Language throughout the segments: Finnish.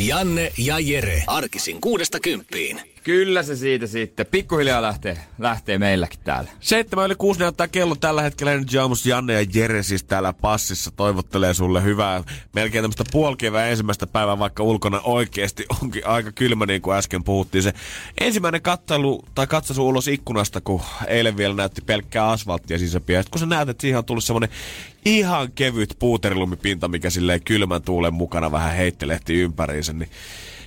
Janne ja Jere. Arkisin kuudesta kymppiin. Kyllä se siitä sitten. Pikkuhiljaa lähtee, lähtee meilläkin täällä. Seitsemän yli kuusi näyttää kello tällä hetkellä. Nyt Jaamus, Janne ja Jere siis täällä passissa toivottelee sulle hyvää, melkein tämmöistä puolkevää ensimmäistä päivää, vaikka ulkona oikeasti onkin aika kylmä, niin kuin äsken puhuttiin. Se ensimmäinen kattelu tai katsasu ulos ikkunasta, kun eilen vielä näytti pelkkää asfalttia sisäpiä. Kun sä näet, että siihen on tullut semmoinen ihan kevyt puuterilumipinta, mikä silleen kylmän tuulen mukana vähän heittelehti ympäriinsä, niin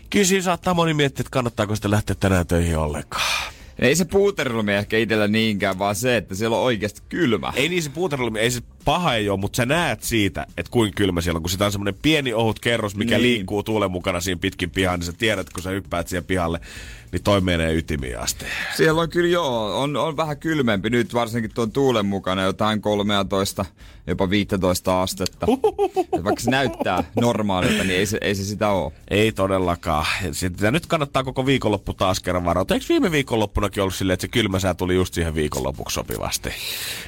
kyllä siinä saattaa moni miettiä, että kannattaako sitä lähteä tänään töihin ollenkaan. Ei se puuterilumi ehkä itsellä niinkään, vaan se, että siellä on oikeasti kylmä. Ei niin se puuterilumi, ei se paha ei ole, mutta sä näet siitä, että kuinka kylmä siellä on. Kun sitä on semmoinen pieni ohut kerros, mikä niin. liikkuu tuulen mukana siinä pitkin pihaan, niin sä tiedät, kun sä hyppäät siihen pihalle, niin toi menee ytimiin asti. Siellä on kyllä joo, on, on vähän kylmempi nyt, varsinkin tuon tuulen mukana, jotain 13, jopa 15 astetta. Ja vaikka se näyttää normaalilta, niin ei se, ei se sitä ole. Ei todellakaan. Sitten nyt kannattaa koko viikonloppu taas kerran varautua. Eikö viime viikonloppunakin ollut silleen, että se kylmä sää tuli just siihen viikonlopuksi sopivasti?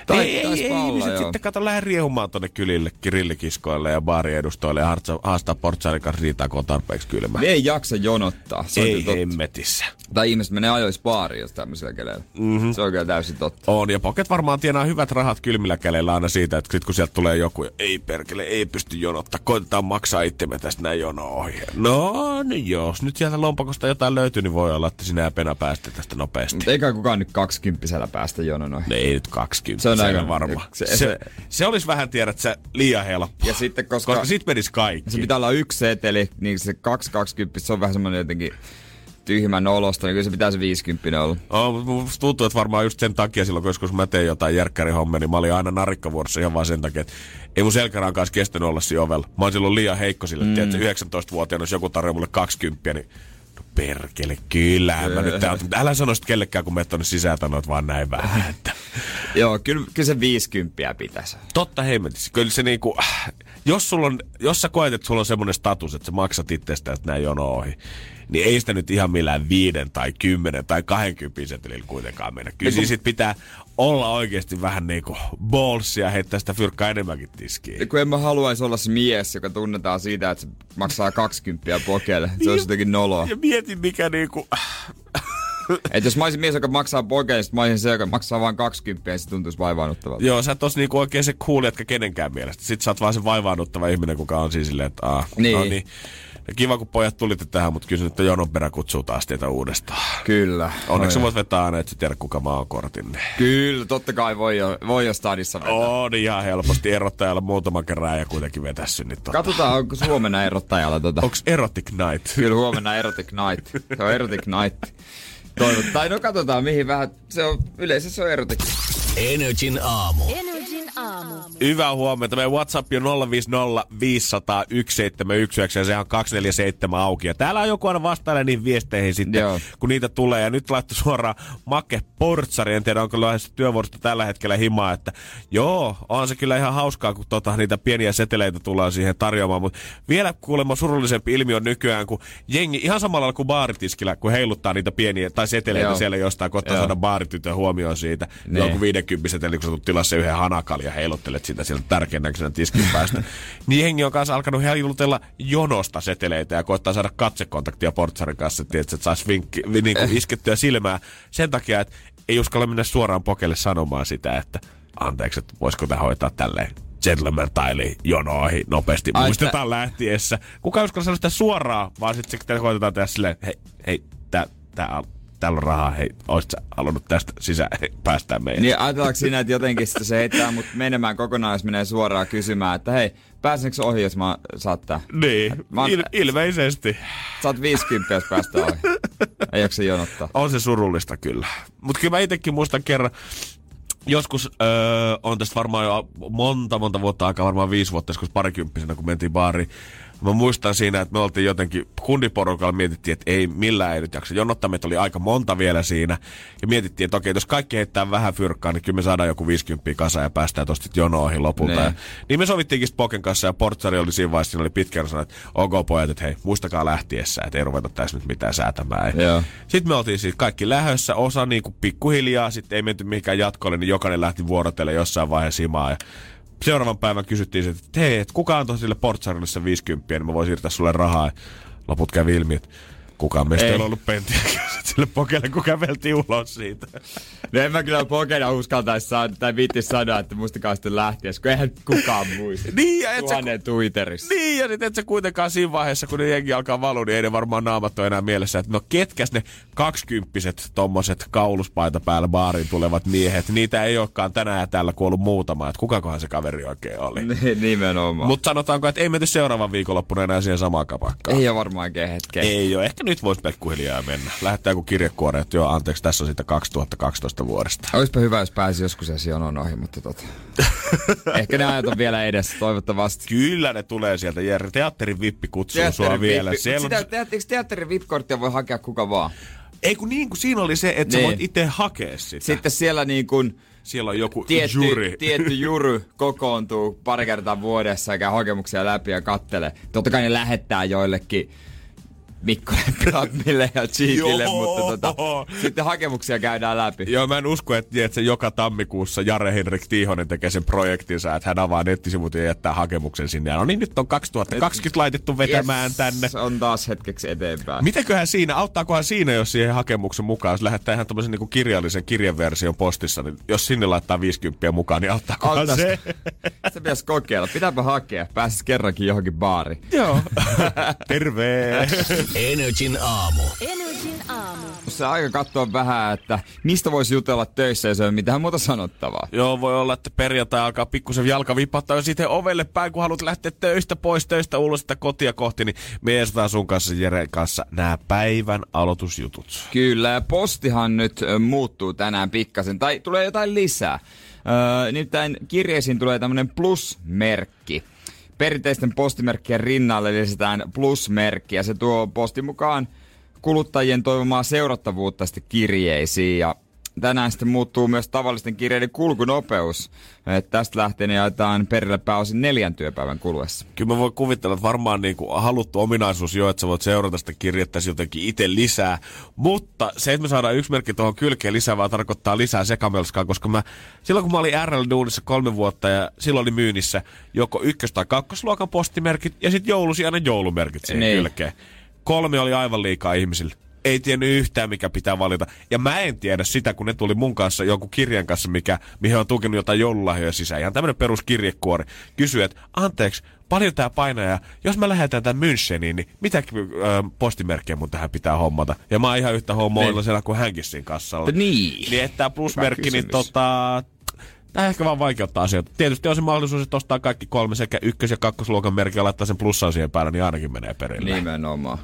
Tai, ei, ei, ei, olla, ei, sitten kato lähde riehumaan tonne kylille, kirillikiskoille ja baariedustoille ja haastaa, portsaarin kanssa riitaa, kun on tarpeeksi kylmä. Me ei jaksa jonottaa. Se ei hemmetissä. Tai ihmiset menee ajoissa baariin, jos tämmöisellä keleillä. Mm-hmm. Se on kyllä täysin totta. On, ja Pocket varmaan tienaa hyvät rahat kylmillä keleillä aina siitä, että sit kun sieltä tulee joku, ei perkele, ei pysty jonottaa, koitetaan maksaa itsemme tästä näin jono ohi. No, niin jos nyt sieltä lompakosta jotain löytyy, niin voi olla, että sinä ja Pena päästä tästä nopeasti. Mutta eikä kukaan nyt kaksikymppisellä päästä jononoihin. No ei nyt kaksikymppistä. Se on aika varma. Se, se, se, se, olisi vähän, tiedät sä, liian helppo. Ja sitten, koska, koska sit menisi kaikki. Se pitää olla yksi seteli, niin se kaksi kaksikymppistä, se on vähän semmoinen jotenkin tyhmän olosta, niin kyllä se pitää se 50 olla. Oh, musta tuntuu, että varmaan just sen takia silloin, kun joskus mä tein jotain järkkärihommia, niin mä olin aina narikkavuorossa ihan vaan sen takia, että ei mun selkäraan kanssa kestänyt olla siinä ovella. Mä oon silloin liian heikko sille, mm. että 19-vuotiaana, jos joku tarjoaa mulle 20, niin perkele, kyllähän mä nyt täällä, älä sano sitten kellekään, kun menet tonne sisään, vaan näin vähän. Että. Joo, kyllä, kyllä se 50 pitäisi. Totta hemmetissä. Kyllä se niinku, jos, sulla on, jos sä koet, että sulla on semmoinen status, että sä maksat itsestä, että näin jono ohi, niin ei sitä nyt ihan millään viiden tai kymmenen tai 20 setelillä kuitenkaan mennä. Kyllä siis sit pitää olla oikeasti vähän niinku ballsia heittää sitä fyrkkaa enemmänkin tiskiin. Kun en mä haluaisi olla se mies, joka tunnetaan siitä, että se maksaa 20 pokelle. Se olisi jotenkin noloa. Ja mietin mikä niinku... Et jos mä olisin mies, joka maksaa poikeen, niin mä olisin se, joka maksaa vain 20, niin se tuntuisi vaivaannuttavalta. Joo, sä et ois niinku oikein se cool jätkä kenenkään mielestä. Sitten sä oot vaan se vaivaannuttava ihminen, kuka on siis silleen, että aah, niin. no niin. Ja kiva, kun pojat tulitte tähän, mutta kyllä se nyt jonon perä kutsuu taas teitä uudestaan. Kyllä. Onneksi voit vetää aina, että sä tiedät, kuka mä oon kortin. Kyllä, totta kai voi jo, voi jo stadissa vetää. On ihan helposti. Erottajalla muutama kerran ja kuitenkin vetässy. Niin tota. Katsotaan, onko huomenna erottajalla tota. Onko Erotic Night? Kyllä huomenna Erotic Night. Se on Erotic Night. Toivot. Tai no katsotaan mihin vähän. Se on, yleensä se on erotic. Energin aamu. Energin aamu. Hyvää huomenta. Meidän WhatsApp on 050 500 1719 ja sehän on 247 auki. Ja täällä on joku aina vastailla niihin viesteihin sitten, Joo. kun niitä tulee. Ja nyt laittu suoraan Make Portsari. En tiedä, onko lähes työvuorosta tällä hetkellä himaa, että joo, on se kyllä ihan hauskaa, kun tota, niitä pieniä seteleitä tullaan siihen tarjoamaan. Mutta vielä kuulemma surullisempi ilmiö on nykyään, kun jengi ihan samalla kuin baaritiskillä, kun heiluttaa niitä pieniä tai seteleitä Joo. siellä jostain, kohtaa saada baaritytön huomioon siitä. Ne. Joku 50 seteli, kun sä tulet se yhden hanakal ja heiluttelet sitä sieltä tärkeän näköisenä tiskin päästä. niin jengi on kanssa alkanut heilutella jonosta seteleitä ja koittaa saada katsekontaktia portsarin kanssa, että että saisi vinkki, vi- niin kuin iskettyä silmää sen takia, että ei uskalla mennä suoraan pokelle sanomaan sitä, että anteeksi, että voisiko tämä hoitaa tälleen gentleman taili jonoihin nopeasti. Ai, Muistetaan lähtiessä. Kuka ei uskalla sanoa sitä suoraan, vaan sitten sitten koitetaan tehdä silleen, hei, hei, tää, tää, täällä on rahaa, hei, oisit sä halunnut tästä sisään, hei, päästään meidän. Niin ajatellaanko siinä, että jotenkin sitten se heittää mut menemään kokonaan, jos menee suoraan kysymään, että hei, pääsenkö ohi, jos mä saat tää? Niin, Mä oon- il- ilmeisesti. Saat 50, jos päästä ohi. Ei jaksa jonottaa. On se surullista kyllä. Mutta kyllä mä itsekin muistan kerran, joskus öö, on tästä varmaan jo monta, monta vuotta aikaa, varmaan viisi vuotta, joskus parikymppisenä, kun mentiin baariin. Mä muistan siinä, että me oltiin jotenkin kundiporukalla mietittiin, että ei millään ei nyt jaksa jonottaa. Meitä oli aika monta vielä siinä. Ja mietittiin, että okei, jos kaikki heittää vähän fyrkkaa, niin kyllä me saadaan joku 50 kasa ja päästään tosta jono ohi lopulta. Ja, niin me sovittiinkin Spoken kanssa ja Portsari oli siinä vaiheessa, siinä oli pitkään sanonut, että ok pojat, että hei, muistakaa lähtiessä, että ei ruveta tässä nyt mitään säätämään. Joo. Sitten me oltiin siis kaikki lähössä, osa niin kuin pikkuhiljaa, sitten ei menty mihinkään jatkolle, niin jokainen lähti vuorotelle jossain vaiheessa himaan. Ja seuraavan päivän kysyttiin, että hei, että kuka antoi sille Portsarille se 50, niin mä voin siirtää sulle rahaa. Ja loput kävi ilmi, että kukaan meistä ei, ei ollut pentiä sille pokelle, kun käveltiin ulos siitä. No en mä kyllä pokena uskaltaisi sanoa, tai viitti sanoa, että muistakaa sitten lähtiä, kun eihän kukaan muista. niin, ja et sä, Twitterissä. Niin, ja sit et sä kuitenkaan siinä vaiheessa, kun ne jengi alkaa valua, niin ei ne varmaan naamat ole enää mielessä, että no ketkäs ne kaksikymppiset tommoset kauluspaita päällä baariin tulevat miehet, niitä ei olekaan tänään ja täällä kuollut muutama, että kukakohan se kaveri oikein oli. Nimenomaan. Mutta sanotaanko, että ei menty seuraavan viikonloppuna enää siihen samaan kapakkaan. Ei ole varmaan hetkeä. Ei ole. Ehkä nyt voisi pikkuhiljaa mennä. Lähettää joku kirjekuore, että joo, anteeksi, tässä on siitä 2012 vuodesta. Olisipa hyvä, jos pääsi joskus edes jonon ohi, mutta tota. Ehkä ne ajat on vielä edessä, toivottavasti. Kyllä ne tulee sieltä, Jerry. Teatterin vippi kutsuu teatterin sua vielä. Vippi. Siellä Sitä, on... teatterin vippikorttia voi hakea kuka vaan? Ei kun niin kuin siinä oli se, että niin. sä voit itse hakea sitä. Sitten siellä niin kuin siellä on joku tietty, jury. Tietty jury kokoontuu pari kertaa vuodessa ja käy hakemuksia läpi ja kattelee. Totta kai ne lähettää joillekin Mikko Leppilammille ja Cheekille, mutta tota, sitten hakemuksia käydään läpi. Joo, mä en usko, että, että se joka tammikuussa Jare Henrik Tiihonen tekee sen projektinsa, että hän avaa nettisivut ja jättää hakemuksen sinne. Ja no niin, nyt on 2020 Et, laitettu vetämään yes, tänne. on taas hetkeksi eteenpäin. Mitäköhän siinä, auttaakohan siinä, jos siihen hakemuksen mukaan, jos lähettää ihan tämmöisen niin kirjallisen kirjeversion postissa, niin jos sinne laittaa 50 mukaan, niin auttaakohan Auttais. se? se pitäisi kokeilla. Pitääpä hakea. Pääsis kerrankin johonkin baariin. Joo. Terve! Energin aamu. Energin aamu. Se aika katsoa vähän, että mistä voisi jutella töissä, jos ei ole mitään muuta sanottavaa. Joo, voi olla, että perjantai alkaa pikkusen jalka vipattaa jo sitten ovelle päin, kun haluat lähteä töistä pois, töistä ulos sitä kotia kohti, niin me sun kanssa Jere kanssa nämä päivän aloitusjutut. Kyllä, ja postihan nyt muuttuu tänään pikkasen, tai tulee jotain lisää. Öö, nimittäin kirjeisiin tulee tämmönen plusmerkki perinteisten postimerkkien rinnalle lisätään plusmerkki ja se tuo postin mukaan kuluttajien toivomaa seurattavuutta sitten kirjeisiin ja tänään sitten muuttuu myös tavallisten kirjeiden kulkunopeus. Et tästä lähtien jaetaan perille pääosin neljän työpäivän kuluessa. Kyllä mä voin kuvitella, että varmaan niin kuin haluttu ominaisuus jo, että sä voit seurata sitä kirjettä jotenkin itse lisää. Mutta se, että me saadaan yksi merkki tuohon kylkeen lisää, vaan tarkoittaa lisää sekamelskaa, koska mä, silloin kun mä olin RL Duunissa kolme vuotta ja silloin oli myynnissä joko ykkös- tai kakkosluokan postimerkit ja sitten joulusi aina joulumerkit siihen niin. kylkeen. Kolme oli aivan liikaa ihmisille ei tiennyt yhtään, mikä pitää valita. Ja mä en tiedä sitä, kun ne tuli mun kanssa jonkun kirjan kanssa, mikä, mihin on tukenut jotain joululahjoja sisään. Ihan tämmönen peruskirjekuori. Kysyi, että anteeksi, paljon tää painaa ja jos mä lähetän tämän Müncheniin, niin mitä äh, postimerkkejä mun tähän pitää hommata? Ja mä oon ihan yhtä hommoilla niin. siellä kuin hänkin siinä kassalla. Niin. Niin että plusmerkki, niin tota, Tämä ehkä vaan vaikeuttaa asioita. Tietysti on se mahdollisuus, että ostaa kaikki kolme sekä ykkös- ja kakkosluokan merkki ja laittaa sen plussan siihen päälle, niin ainakin menee perille. Nimenomaan.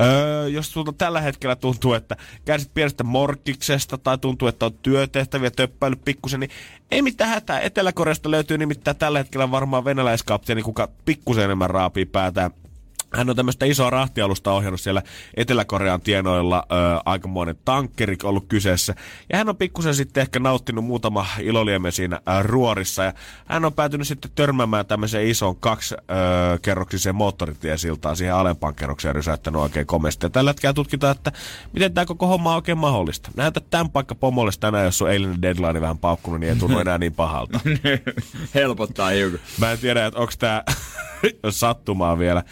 Öö, jos sulta tällä hetkellä tuntuu, että kärsit pienestä morkkiksesta tai tuntuu, että on työtehtäviä töppäily pikkusen, niin ei mitään hätää. Etelä-Koreasta löytyy nimittäin tällä hetkellä varmaan venäläiskapteeni, kuka pikkusen enemmän raapii päätään hän on tämmöistä isoa rahtialusta ohjannut siellä Etelä-Korean tienoilla, ö, aikamoinen tankkeri ollut kyseessä. Ja hän on pikkusen sitten ehkä nauttinut muutama iloliemen siinä ö, ruorissa. Ja hän on päätynyt sitten törmäämään tämmöiseen isoon kaksikerroksiseen moottoritiesiltaan siihen alempaan kerrokseen rysäyttänyt oikein komesti. Ja tällä hetkellä tutkitaan, että miten tämä koko homma on oikein mahdollista. Näytä tämän paikka pomolle tänään, jos on eilinen deadline vähän paukkunut, niin ei tunnu enää niin pahalta. Helpottaa hiukan. Mä en tiedä, että onko tämä sattumaa vielä.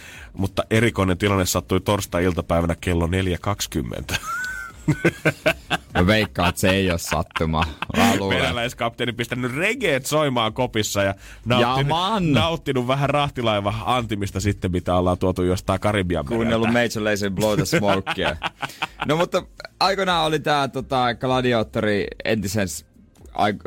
Mutta erikoinen tilanne sattui torstai-iltapäivänä kello 4.20. Mä veikkaan, että se ei ole sattuma. Venäläiskapteeni pistänyt regeet soimaan kopissa ja nauttinut, nauttinut vähän rahtilaiva antimista sitten, mitä ollaan tuotu jostain Karibian Kuunnellut Major Lazer Blow the Smokea. no mutta aikoinaan oli tää tota, gladiaattori entisen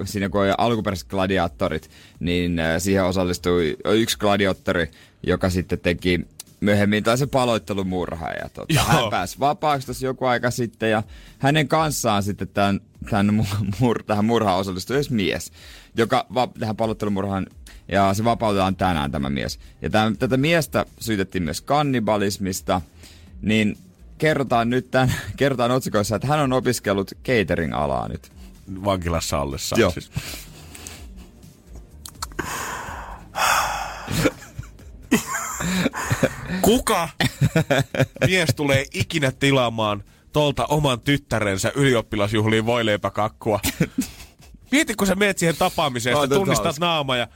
siinä kun oli alkuperäiset gladiaattorit, niin äh, siihen osallistui yksi gladiaattori, joka sitten teki myöhemmin taisi paloittelumurha. Ja tota, Joo. hän pääsi vapaaksi tässä joku aika sitten ja hänen kanssaan sitten tämän, tämän mur, tähän murhaan osallistui myös mies, joka va, tähän paloittelumurhaan ja se vapautetaan tänään tämä mies. Ja tämän, tätä miestä syytettiin myös kannibalismista, niin kerrotaan nyt tämän, kerrotaan otsikoissa, että hän on opiskellut catering-alaa nyt. Vankilassa ollessa. Joo. Siis. Kuka mies tulee ikinä tilaamaan tolta oman tyttärensä ylioppilasjuhliin voileipäkakkua? Mieti, kun sä meet siihen tapaamiseen, no, tunnistat hauska. naama ja...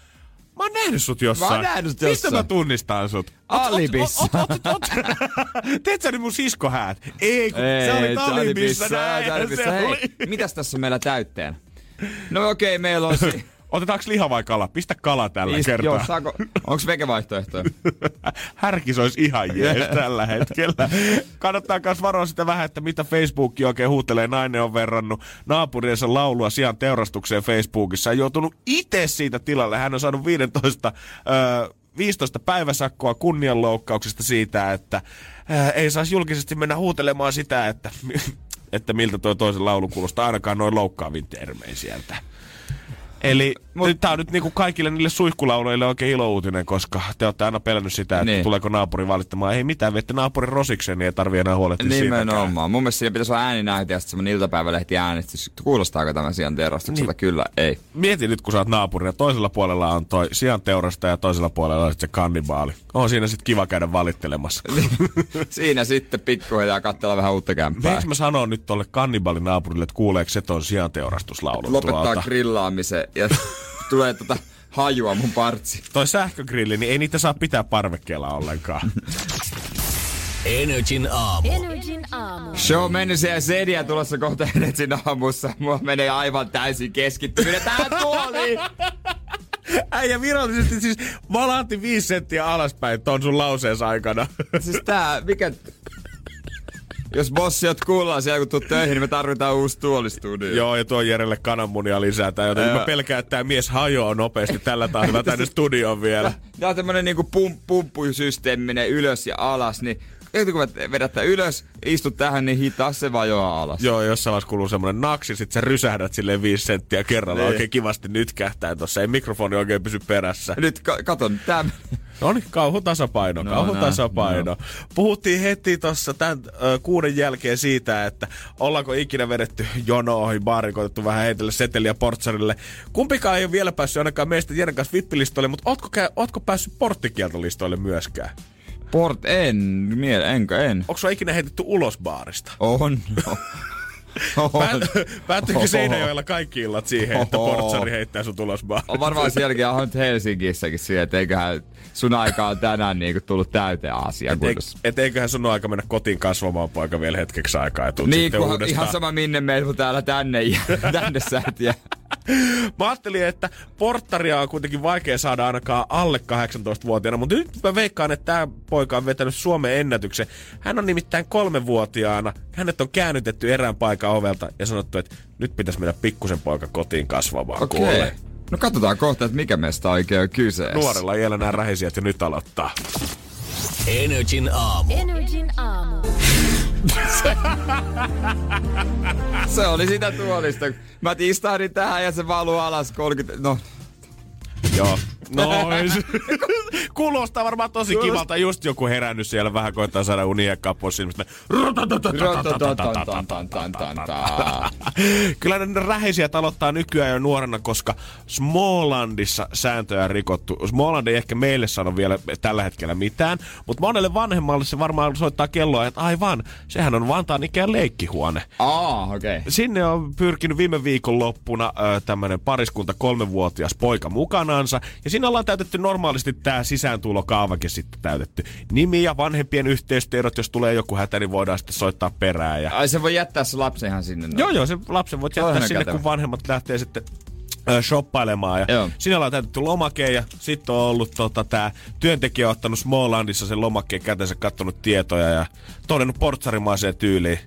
Mä oon nähnyt sut jossain. Mä oon nähnyt jossain. Mistä mä tunnistan sut? Alibissa. Teet sä nyt mun siskohäät? Ei, kun Ei, sä olit Alibissa. Hei, mitäs tässä meillä täytteen? No okei, okay, meillä on... Si- Otetaanko liha vai kala? Pistä kala tällä Pist, kertaa. Joo, saako, onks vegevaihtoehtoja? Härkis olisi ihan jees tällä hetkellä. Kannattaa myös varoa sitä vähän, että mitä Facebook oikein huutelee. Nainen on verrannut naapuriensa laulua sijaan teurastukseen Facebookissa. Hän joutunut itse siitä tilalle. Hän on saanut 15 öö, 15 päiväsakkoa kunnianloukkauksesta siitä, että ää, ei saisi julkisesti mennä huutelemaan sitä, että, että miltä tuo toisen laulu kuulostaa ainakaan noin loukkaavin termein sieltä. Eli Mut... nyt tää on nyt niinku kaikille niille suihkulauloille oikein ilouutinen, koska te olette aina pelännyt sitä, että niin. tuleeko naapuri valittamaan. Ei mitään, viette naapurin rosikseen, niin ei tarvi enää huolehtia Nimenomaan. Siitäkään. Mun mielestä siinä pitäisi olla ääninäytiä, että sitten semmonen iltapäivälehti äänestys. Kuulostaako tämä sijan teurastukselta? Niin. Kyllä, ei. Mieti nyt, kun sä oot naapuri ja toisella puolella on toi sijan teurasta ja toisella puolella on se kannibaali. On siinä sitten kiva käydä valittelemassa. Niin. siinä sitten pikkuhiljaa katsella vähän uutta kämpää. Miksi mä sanon nyt tolle kannibaalinaapurille, että kuuleeko se ton sijan teurastuslaulu? Lopettaa tuolta? grillaamisen ja tulee tota hajua mun partsi. Toi sähkögrilli, niin ei niitä saa pitää parvekkeella ollenkaan. Energin aamu. Energin aamu. Show menisi ja sediä tulossa kohta Energin aamussa. Mua menee aivan täysin keskittyminen tähän tuoliin. Äijä virallisesti siis valahti viisi senttiä alaspäin ton sun lauseensa aikana. Siis tää, mikä jos bossiat kuullaan siellä, kun tuut töihin, niin me tarvitaan uusi tuolistudio. Joo, ja tuo Jerelle kananmunia lisää. Tai joten mä pelkään, että tämä mies hajoaa nopeasti tällä tahdilla tänne studioon vielä. Tämä on tämmöinen niinku pum, pumppusysteeminen ylös ja alas, niin ja kun vedätte ylös, istut tähän, niin hitaasti se vajoaa alas. Joo, jossain vaiheessa kuuluu semmonen naksi, sit sä rysähdät silleen viisi senttiä kerralla. Niin. Oikein kivasti nyt kähtää tossa, ei mikrofoni oikein pysy perässä. Nyt ka- katon tämän. No niin, kauhutasapaino, no, kauhutasapaino. No. Puhuttiin heti tuossa tämän ö, kuuden jälkeen siitä, että ollaanko ikinä vedetty jonoihin, baariin koitettu vähän heitellä seteliä portsarille. Kumpikaan ei ole vielä päässyt ainakaan meistä Jeren kanssa vippilistoille, mutta ootko, ootko päässyt porttikieltolistoille myöskään? Port en, mie, enkä en. Onko sua ikinä heitetty ulos baarista? On. No. Päättyykö Seinäjoella kaikki illat siihen, että portsari heittää sun tulos baarista? On varmaan sielläkin on Helsingissäkin siihen, että eiköhän sun aika on tänään niin kuin tullut täyteen asia. Et, et eiköhän sun aika mennä kotiin kasvamaan poika vielä hetkeksi aikaa. Ja niin, kun, uudestaan. ihan sama minne meet, täällä tänne, tänne sä et jää. Mä ajattelin, että porttaria on kuitenkin vaikea saada ainakaan alle 18-vuotiaana, mutta nyt mä veikkaan, että tämä poika on vetänyt Suomen ennätyksen. Hän on nimittäin kolmenvuotiaana. Hänet on käännytetty erään paikan ovelta ja sanottu, että nyt pitäisi mennä pikkusen poika kotiin kasvamaan okay. No katsotaan kohta, että mikä meistä oikein on kyseessä. Nuorella ei enää nämä rähisijät ja nyt aloittaa. Energin aamu. Energin aamu. se oli sitä tuolista. Mä tistahdin tähän ja se valuu alas 30... No, Joo. No, kuulostaa varmaan tosi kivalta. Just joku herännyt siellä vähän koittaa saada uniekkaa pois silmistä. Kyllä ne räheisiä talottaa nykyään jo nuorena, koska Smolandissa sääntöjä on rikottu. Småland ei ehkä meille sano vielä tällä hetkellä mitään, mutta monelle vanhemmalle se varmaan soittaa kelloa, että aivan, sehän on Vantaan ikään leikkihuone. Ah, okei. Okay. Sinne on pyrkinyt viime viikon loppuna tämmöinen pariskunta kolmenvuotias poika mukana mukanaansa. Ja siinä ollaan täytetty normaalisti tämä sisääntulokaavake sitten täytetty. Nimi ja vanhempien yhteystiedot, jos tulee joku hätä, niin voidaan sitten soittaa perään. Ja... Ai se voi jättää se lapsen ihan sinne. Joo, joo, se lapsen voit jättää sinne, kätevä. kun vanhemmat lähtee sitten shoppailemaan. Ja Joo. siinä ollaan täytetty lomake ja sitten on ollut tota, tämä työntekijä ottanut Smalllandissa sen lomakkeen käteensä, kattonut tietoja ja todennut portsarimaiseen tyyliin.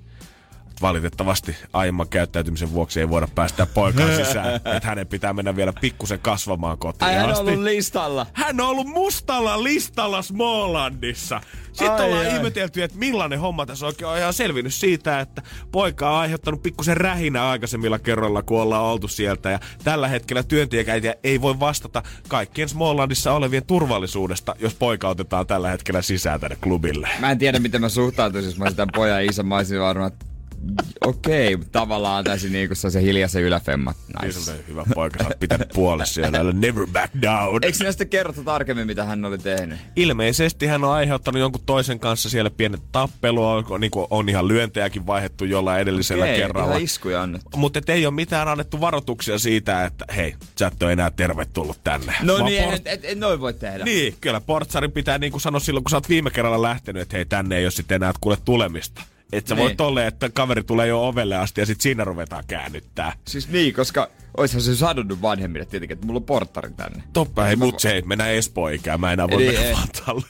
Valitettavasti aiemman käyttäytymisen vuoksi ei voida päästä poikaan sisään. että hänen pitää mennä vielä pikkusen kasvamaan kotiin Ai hän on ollut listalla. Hän on ollut mustalla listalla Smålandissa. Sitten Ai, ollaan ai. ihmetelty, että millainen homma tässä oikein on ihan selvinnyt siitä, että poika on aiheuttanut pikkusen rähinä aikaisemmilla kerroilla, kun ollaan oltu sieltä. Ja tällä hetkellä työntekijä ei voi vastata kaikkien Smålandissa olevien turvallisuudesta, jos poika otetaan tällä hetkellä sisään tänne klubille. Mä en tiedä, miten mä suhtautuisin, jos mä olisin tämän pojan isä. Mä olisin varmaan, että okei, okay, tavallaan täysin niinku se hiljaisen yläfemmat. Nice. Nice. Hyvä poika, sä pitänyt puolessa siellä. Never back down. Eikö sinä sitten kerrottu tarkemmin, mitä hän oli tehnyt? Ilmeisesti hän on aiheuttanut jonkun toisen kanssa siellä pienet tappelua, on, niin kuin on ihan lyöntejäkin vaihdettu jollain edellisellä Okei, kerralla. ihan iskuja annettu. Mutta ei ole mitään annettu varoituksia siitä, että hei, sä et ole enää tervetullut tänne. No Vaan niin, port- et, et, et noin voi tehdä. Niin, kyllä portsarin pitää niin kuin sanoa silloin, kun sä oot viime kerralla lähtenyt, että hei, tänne ei ole sitten enää kuule tulemista. Että sä Niin. voit tolleen, että kaveri tulee jo ovelle asti ja sitten siinä ruvetaan käännyttää. Siis niin, koska oishan se sanonut vanhemmille tietenkin, että mulla on porttari tänne. Toppa, hei, mut se ei, mennään Espoon ikään, mä enää voi Eli mennä ei. Vantaalle.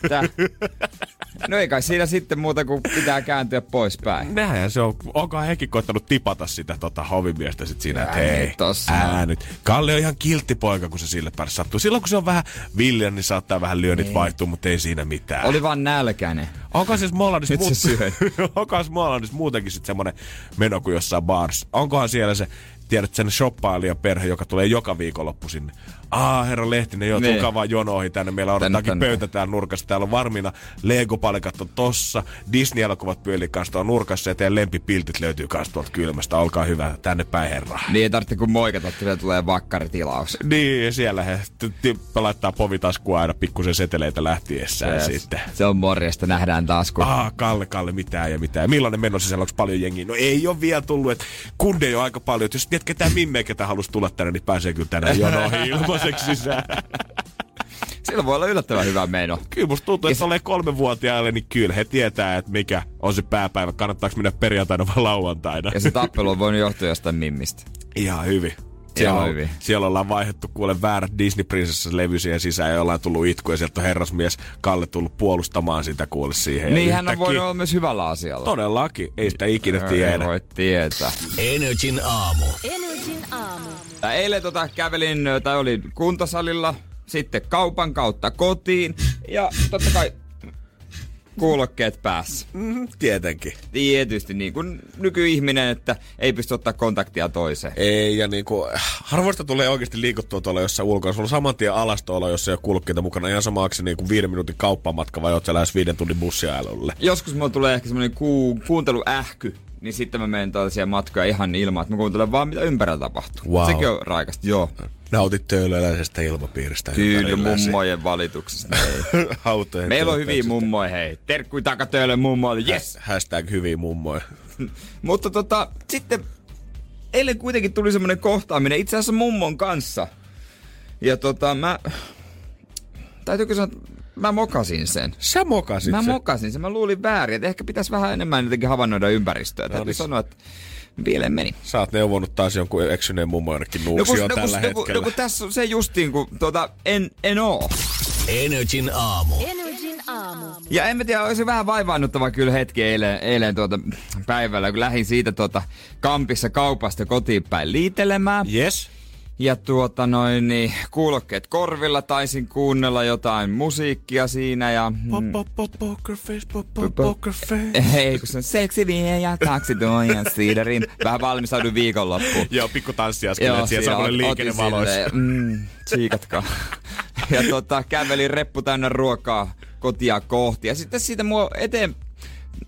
No ei kai siinä sitten muuta kuin pitää kääntyä poispäin. Näinhän se on. Onkohan hekin koittanut tipata sitä tota hovimiestä sit siinä, että hei, ää nyt. Kalle on ihan kiltti poika, kun se sille päälle sattuu. Silloin kun se on vähän villiä, niin saattaa vähän lyönnit vaihtua, mutta ei siinä mitään. Oli vaan nälkäinen. Onko siis se syö. onko Mollandissa muutenkin sitten semmonen meno kuin jossain bars? Onkohan siellä se, tiedät sen shoppailijaperhe, joka tulee joka viikonloppu sinne? Aa, herra Lehtinen, joo, Niin. tulkaa vaan jonoihin tänne. Meillä Tänne, odottaakin tänne. pöytä täällä nurkassa. Täällä on varmiina Lego-palikat on tossa. Disney-elokuvat pyörii kanssa tuolla nurkassa ja teidän lempipiltit löytyy kanssa tuolta kylmästä. Olkaa hyvä, tänne päin herra. Niin ei tarvitse kun moikata, että tulee vakkaritilaus. Niin, ja siellä he laittaa povitaskua aina pikkusen seteleitä lähtiessään sitten. Se on morjesta, nähdään taas kun... Ah, Kalle, Kalle, mitään ja mitään. Millainen meno sisällä, onko paljon jengiä? No ei ole vielä tullut, että kundeja on aika paljon. Jos tiedät ketään mimmeä, ketä halusi tulla tänne, niin pääsee kyllä tänään jonoihin ilmaiseksi sisään. Sillä voi olla yllättävän hyvä meno. Kyllä musta tuntuu, että ollee kolmevuotiaalle, niin kyllä he tietää, että mikä on se pääpäivä. Kannattaako mennä perjantaina vai lauantaina? Ja se tappelu on voinut johtua jostain mimmistä. Ihan hyvin. Siellä, on, hyvin. siellä ollaan vaihdettu kuule väärät Disney Princess-levy siihen sisään ja ollaan tullut itku ja sieltä on herrasmies Kalle tullut puolustamaan sitä kuule siihen. Niin hän on voinut olla myös hyvällä asialla. Todellakin, ei sitä ikinä Ei tiedä. voi tietää. Energin aamu. Energin aamu. Ja Eilen tota kävelin, tai olin kuntosalilla, sitten kaupan kautta kotiin ja totta kai kuulokkeet päässä. Mm, tietenkin. Tietysti niin kuin nykyihminen, että ei pysty ottaa kontaktia toiseen. Ei, ja niinku, harvoista tulee oikeasti liikuttua tuolla jossain ulkona. Sulla on saman tien alastoolo, jos ei ole kulkeita mukana. Ihan sama, onko se niinku viiden minuutin kauppamatka vai oot sä lähes viiden tunnin bussiailulle. Joskus mulla tulee ehkä semmoinen ku, kuunteluähky, niin sitten mä menen tällaisia matkoja ihan ilman, että mä kuuntelen vaan mitä ympärillä tapahtuu. Wow. Sekin on raikasta, joo. Nautit töölöläisestä ilmapiiristä Kyllä mummojen valituksesta. Meillä on hyviä mummoja, hei. Terkkui takatöille mummoille, yes! Hashtag hyviä mummoja. Mutta tota, sitten eilen kuitenkin tuli semmoinen kohtaaminen itse asiassa mummon kanssa. Ja tota, mä... Täytyykö sanoa, että mä mokasin sen. Sä mokasit Mä sen. mokasin sen, mä luulin väärin, että ehkä pitäisi vähän enemmän jotenkin havainnoida ympäristöä. Täytyy niin. sanoa, että pieleen meni. Sä oot neuvonut taas jonkun eksyneen mummo jonnekin nuuksioon tällä no, kun, hetkellä. no, kun tässä on se justiin, kun tota, en, en oo. Energin aamu. Energin aamu. Ja en mä tiedä, olisi vähän vaivaannuttava kyllä hetki eilen, eilen tuota päivällä, kun lähdin siitä tuota kampissa kaupasta kotiin päin liitelemään. Yes. Ja tuota noin, niin kuulokkeet korvilla, taisin kuunnella jotain musiikkia siinä ja... Mm, pop, pop, poker face, pop, pop, poker face. Hei, kun se on seksi vie ja taksi ja siiderin. Vähän valmistauduin viikonloppuun. Joo, pikku tanssiaskeleet siellä ot- otin liikennevaloissa. Mm, siikatkaa. ja tota, kävelin reppu täynnä ruokaa kotia kohti. Ja sitten siitä mua eteen,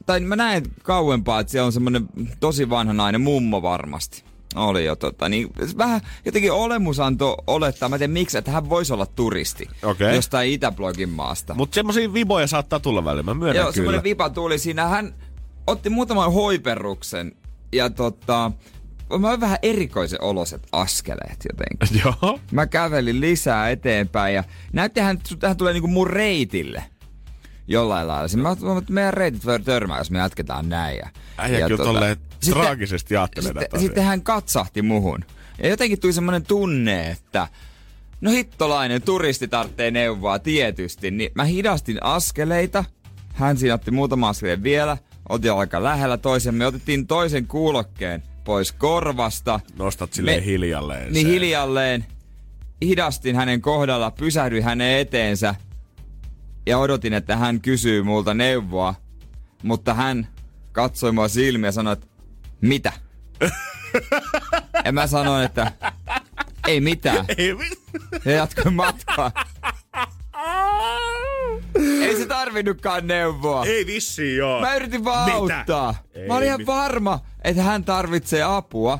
tai mä näen kauempaa, että siellä on semmonen tosi vanha nainen, mummo varmasti. Oli jo tota, niin vähän jotenkin olemus antoi olettaa, mä en tiedä miksi, että hän voisi olla turisti. Okei. Jostain Itäblogin maasta. Mutta semmosia viboja saattaa tulla välillä, mä myönnän Joo, semmoinen vipa tuli siinä. Hän otti muutaman hoiperuksen ja tota, mä vähän erikoisen oloset askeleet jotenkin. Joo. Mä kävelin lisää eteenpäin ja näytti hän, hän tulee niinku mun reitille. Jollain lailla. Siis Mä ajattelin, että meidän reitit voi törmää, jos me jatketaan näin. Ja, Äijä kyllä tolleen traagisesti ajattelee sitten, näitä sitten hän katsahti muhun. Ja jotenkin tuli semmoinen tunne, että no hittolainen turisti tarvitsee neuvoa tietysti. Niin mä hidastin askeleita. Hän siinä otti muutama askeleen vielä. Otin aika lähellä toisemme. Otettiin toisen kuulokkeen pois korvasta. Nostat silleen Me- hiljalleen Niin sen. hiljalleen hidastin hänen kohdalla, pysähdyin hänen eteensä ja odotin, että hän kysyy multa neuvoa. Mutta hän katsoi mua silmiä ja sanoi, että mitä? ja mä sanoin, että ei mitään. Ei mit- Ja jatkoin matkaa. Ei se tarvinnutkaan neuvoa. Ei vissiin joo. Mä yritin vaan Mitä? auttaa. Ei mä olin ihan mit- varma, että hän tarvitsee apua.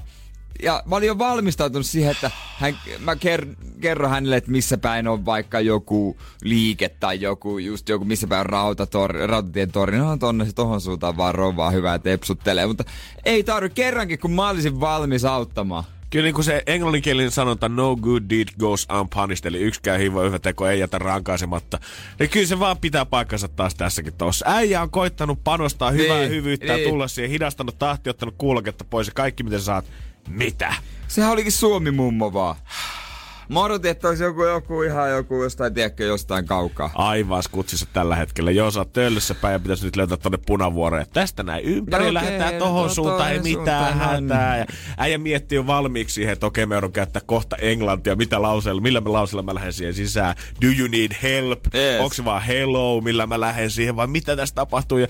Ja mä olin jo valmistautunut siihen, että hän, mä ker, kerron hänelle, että missä päin on vaikka joku liike tai joku, just joku, missä päin on rautatori, rautatien tori. No tonne se tohon suuntaan vaan rovaa hyvää, että epsuttelee. Mutta ei tarvi kerrankin, kun mä olisin valmis auttamaan. Kyllä niin kuin se englanninkielinen sanonta no good deed goes unpunished, eli yksikään hivo hyvä teko ei jätä rankaisematta. Niin kyllä se vaan pitää paikkansa taas tässäkin tossa. Äijä on koittanut panostaa hyvää Niin, hyvyyttä ja niin. tulla siihen, hidastanut tahti, ottanut kuuloketta pois ja kaikki mitä sä saat. Mitä? Sehän olikin Suomi mummo vaan. Mä odotin, että olisi joku, joku ihan joku jostain, tiedätkö, jostain kaukaa. Aivan skutsissa tällä hetkellä. Jos sä oot päin ja pitäisi nyt löytää tonne punavuoreen. Tästä näin ympäri Okei, lähdetään no tohon to- suuntaan, ei mitään suuntaan, hätää. Ja äijä miettii jo valmiiksi siihen, että okei, me joudun käyttää kohta englantia. Mitä lauseella, millä me lauseella mä lähden siihen sisään? Do you need help? Yes. Onko se vaan hello, millä mä lähden siihen? Vai mitä tässä tapahtuu? Ja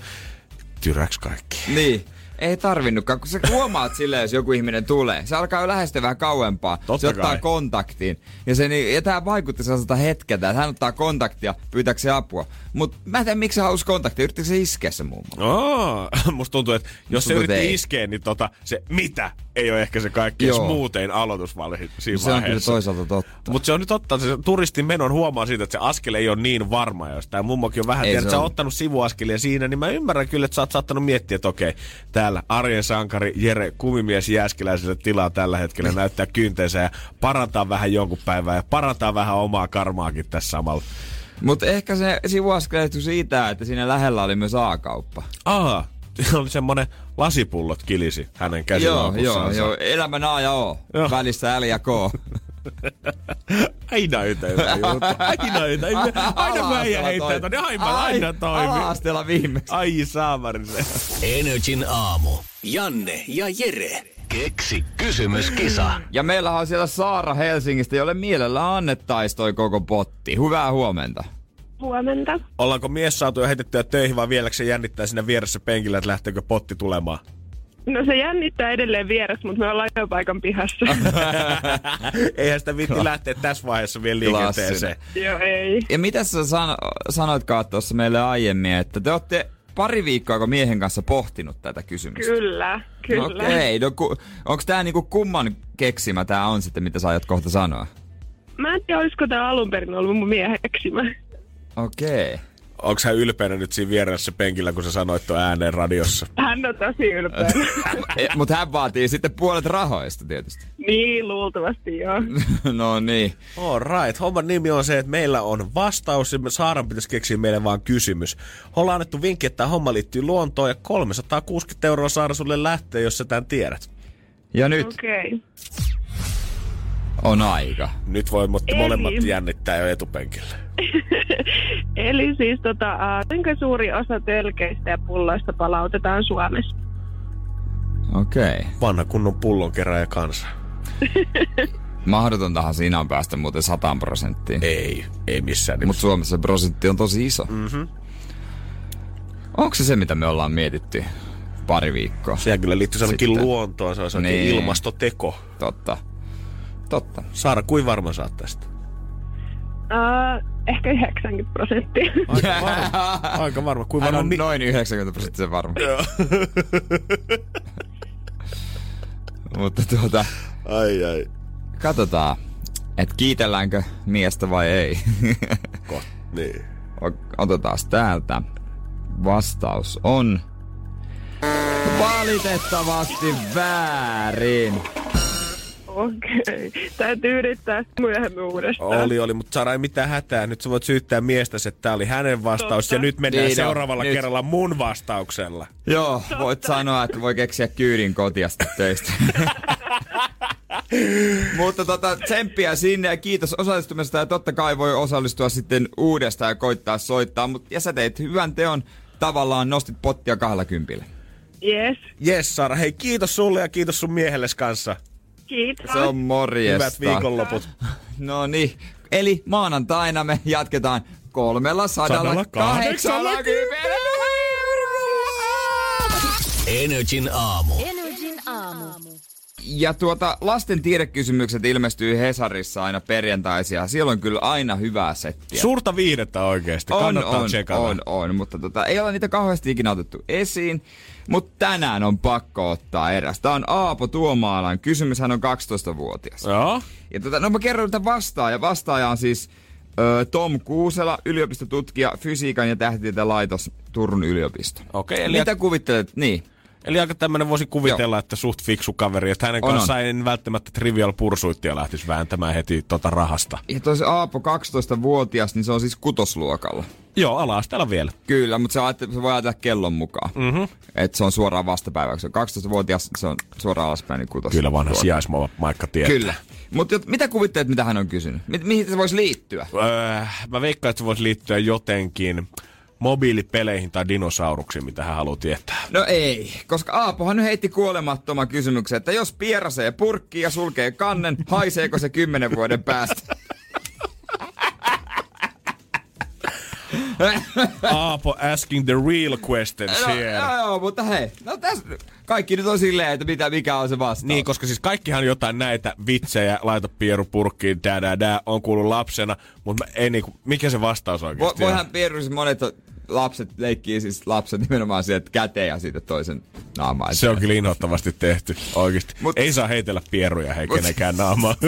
tyräks kaikki. Niin. Ei tarvinnutkaan, kun sä huomaat silleen, jos joku ihminen tulee. Se alkaa jo lähestyä vähän kauempaa. Totta se ottaa kai. kontaktiin. Ja, se, niin, ja tää vaikutti sellaiselta hetkeltä, että hän ottaa kontaktia pyytääkseen apua. Mutta mä en tiedä, miksi se halusi kontaktia. Yrittikö se iskeä se muun muassa? Oh, musta tuntuu, että jos se tuntuu, että yritti iskeä, niin tota, se mitä ei ole ehkä se kaikkein Joo. smoothein aloitusvaihe siinä Se on kyllä vaiheessa. toisaalta totta. Mutta se on nyt ottaa, se turistin menon huomaa siitä, että se askel ei ole niin varma. Jos tämä mummokin on vähän, tiedät, se että sä ottanut sivuaskelia siinä, niin mä ymmärrän kyllä, että sä oot saattanut miettiä, että okei, täällä arjen sankari Jere Kumimies Jääskeläiselle tilaa tällä hetkellä näyttää kynteensä ja parantaa vähän jonkun päivää ja parantaa vähän omaa karmaakin tässä samalla. Mutta ehkä se sivuaskel siitä, että siinä lähellä oli myös A-kauppa. Aha, oli semmonen lasipullot kilisi hänen Joo, käsilaukussaan. joo, joo. Elämän A ja O. Joo. Välissä L ja K. Aina yhtä juttu. Aina yhtä. Aina kun äijä heittää tonne, aivan aina toimii. Ala-asteella viimeksi. Ai saamari se. Energin aamu. Janne ja Jere. Keksi kysymyskisa. Ja meillähän on siellä Saara Helsingistä, jolle mielellä annettaisi toi koko potti. Hyvää huomenta. Huomenta. Ollaanko mies saatu jo heitettyä töihin vai vieläkö se jännittää siinä vieressä penkillä, että lähteekö potti tulemaan? No se jännittää edelleen vieressä, mutta me ollaan jo paikan pihassa. Eihän sitä viitti lähteä tässä vaiheessa vielä liikenteeseen. Joo, ei. Ja mitä sä san- sanoitkaan tuossa meille aiemmin, että te olette pari viikkoa miehen kanssa pohtinut tätä kysymystä? Kyllä, kyllä. Okei, no ku, onko tää niinku kumman keksimä tää on sitten, mitä sä aiot kohta sanoa? Mä en tiedä, olisiko tämä alun perin ollut mun miehen keksimä. Okei. Onko hän ylpeänä nyt siinä vieressä penkillä, kun sä sanoit tuon ääneen radiossa? Hän on tosi ylpeä. Mutta hän vaatii sitten puolet rahoista tietysti. niin, luultavasti joo. no niin. All right. Homman nimi on se, että meillä on vastaus ja Saaran pitäisi keksiä meille vaan kysymys. Ollaan annettu vinkki, että tämä homma liittyy luontoon ja 360 euroa Saara sulle lähtee, jos sä tämän tiedät. Ja nyt Okei. Okay. On aika. Nyt voi mutta Eli- molemmat jännittää jo etupenkillä. Eli siis tota, kuinka suuri osa tölkeistä ja pulloista palautetaan Suomessa? Okei. Okay. Vanha kunnon ja kansa. Mahdotontahan siinä on päästä muuten 100 prosenttiin. Ei, ei missään Mutta. Suomessa se prosentti on tosi iso. Mm-hmm. Onko se se, mitä me ollaan mietitty pari viikkoa? Sehän kyllä liittyy ainakin luontoon, se on Niin. ilmastoteko. Totta. Totta. Saara, kuin varma saat tästä? Uh, ehkä 90 prosenttia. Aika varma. Aika varma. Kuin Hän varma on mi- noin 90 prosenttia varma. Mutta tuota, ai ai. katsotaan, että kiitelläänkö miestä vai ei. Ko- niin. Otetaan täältä. Vastaus on valitettavasti väärin. Okei. Okay. Täytyy yrittää myöhemmin uudestaan. Oli, oli, mutta Sara ei mitään hätää. Nyt sä voit syyttää miestä, että tää oli hänen vastaus. Totta. Ja nyt mennään Niin, no, seuraavalla nyt. kerralla mun vastauksella. Joo, voit sanoa, että voi keksiä kyydin kotiasta töistä. Mutta tota, tsemppiä sinne ja kiitos osallistumisesta ja totta kai voi osallistua sitten uudestaan ja koittaa soittaa. Mut, ja sä teit hyvän teon tavallaan nostit pottia kahdella kympillä. Yes, Jes, Sara. Hei, kiitos sulle ja kiitos sun miehelles kanssa. Kiitos. Se on morjesta. Hyvät viikonloput. No niin. Eli maanantaina me jatketaan kolmella sadalla Sadalla kahdeksallakymmenellä. Energin aamu. Energin aamu. Ja tuota, lasten tiedekysymykset ilmestyy Hesarissa aina perjantaisia. Siellä on kyllä aina hyvää settiä. Suurta viihdettä oikeesti. on, Kannattaa on, tsekata. on, on, mutta tota, ei ole niitä kauheasti ikinä otettu esiin. Mutta tänään on pakko ottaa eräs. Tämä on Aapo Tuomaalan. Kysymys, hän on 12-vuotias. Joo. Ja tota, no mä kerron tätä vastaaja. Vastaaja on siis ö, Tom Kuusela, yliopistotutkija, fysiikan ja tähtitieteen laitos Turun yliopisto. Okei, eli, Mitä kuvittelet? Niin. Eli aika tämmönen voisi kuvitella, että suht fiksu kaveri. Että hänen On, kanssaan en välttämättä trivial pursuittia lähtisi vääntämään heti tota rahasta. Ja tosi Aapo 12-vuotias, niin se on siis kutosluokalla. Joo, ala-asteella vielä. Kyllä, mutta se, ajatte- se voi ajatella kellon mukaan. Mm-hmm. Että se on suoraan vastapäiväksi. 12-vuotias, se on suoraan alaspäin, niin kutos. Kyllä vanha luokka. sijaismaikka tietää. Kyllä. Mutta mitä kuvittelet, mitä hän on kysynyt? Mi- mihin se voisi liittyä? Öö, mä veikkaan, että se voisi liittyä jotenkin mobiilipeleihin tai dinosauruksiin, mitä hän haluaa tietää. No ei, koska Aapohan nyt heitti kuolemattoman kysymyksen, että jos pierasee purkki ja sulkee kannen, haiseeko se kymmenen vuoden päästä? Aapo asking the real questions No, here. joo, joo, mutta hei, no tässä kaikki nyt on silleen, että mitä, mikä on se vastaus. Niin, koska siis kaikkihan jotain näitä vitsejä, laita pieru purkkiin, dää, dää, dää, on kuullut lapsena, mutta ei niinku, mikä se vastaus Vo, oikeasti on? voihan pieruissa monet lapset leikkii siis lapset nimenomaan sieltä käteen ja siitä toisen naamaan. Se on kyllä inhottavasti tehty, oikeasti. Mut- ei saa heitellä pieruja hei Mut- kenenkään naamaa.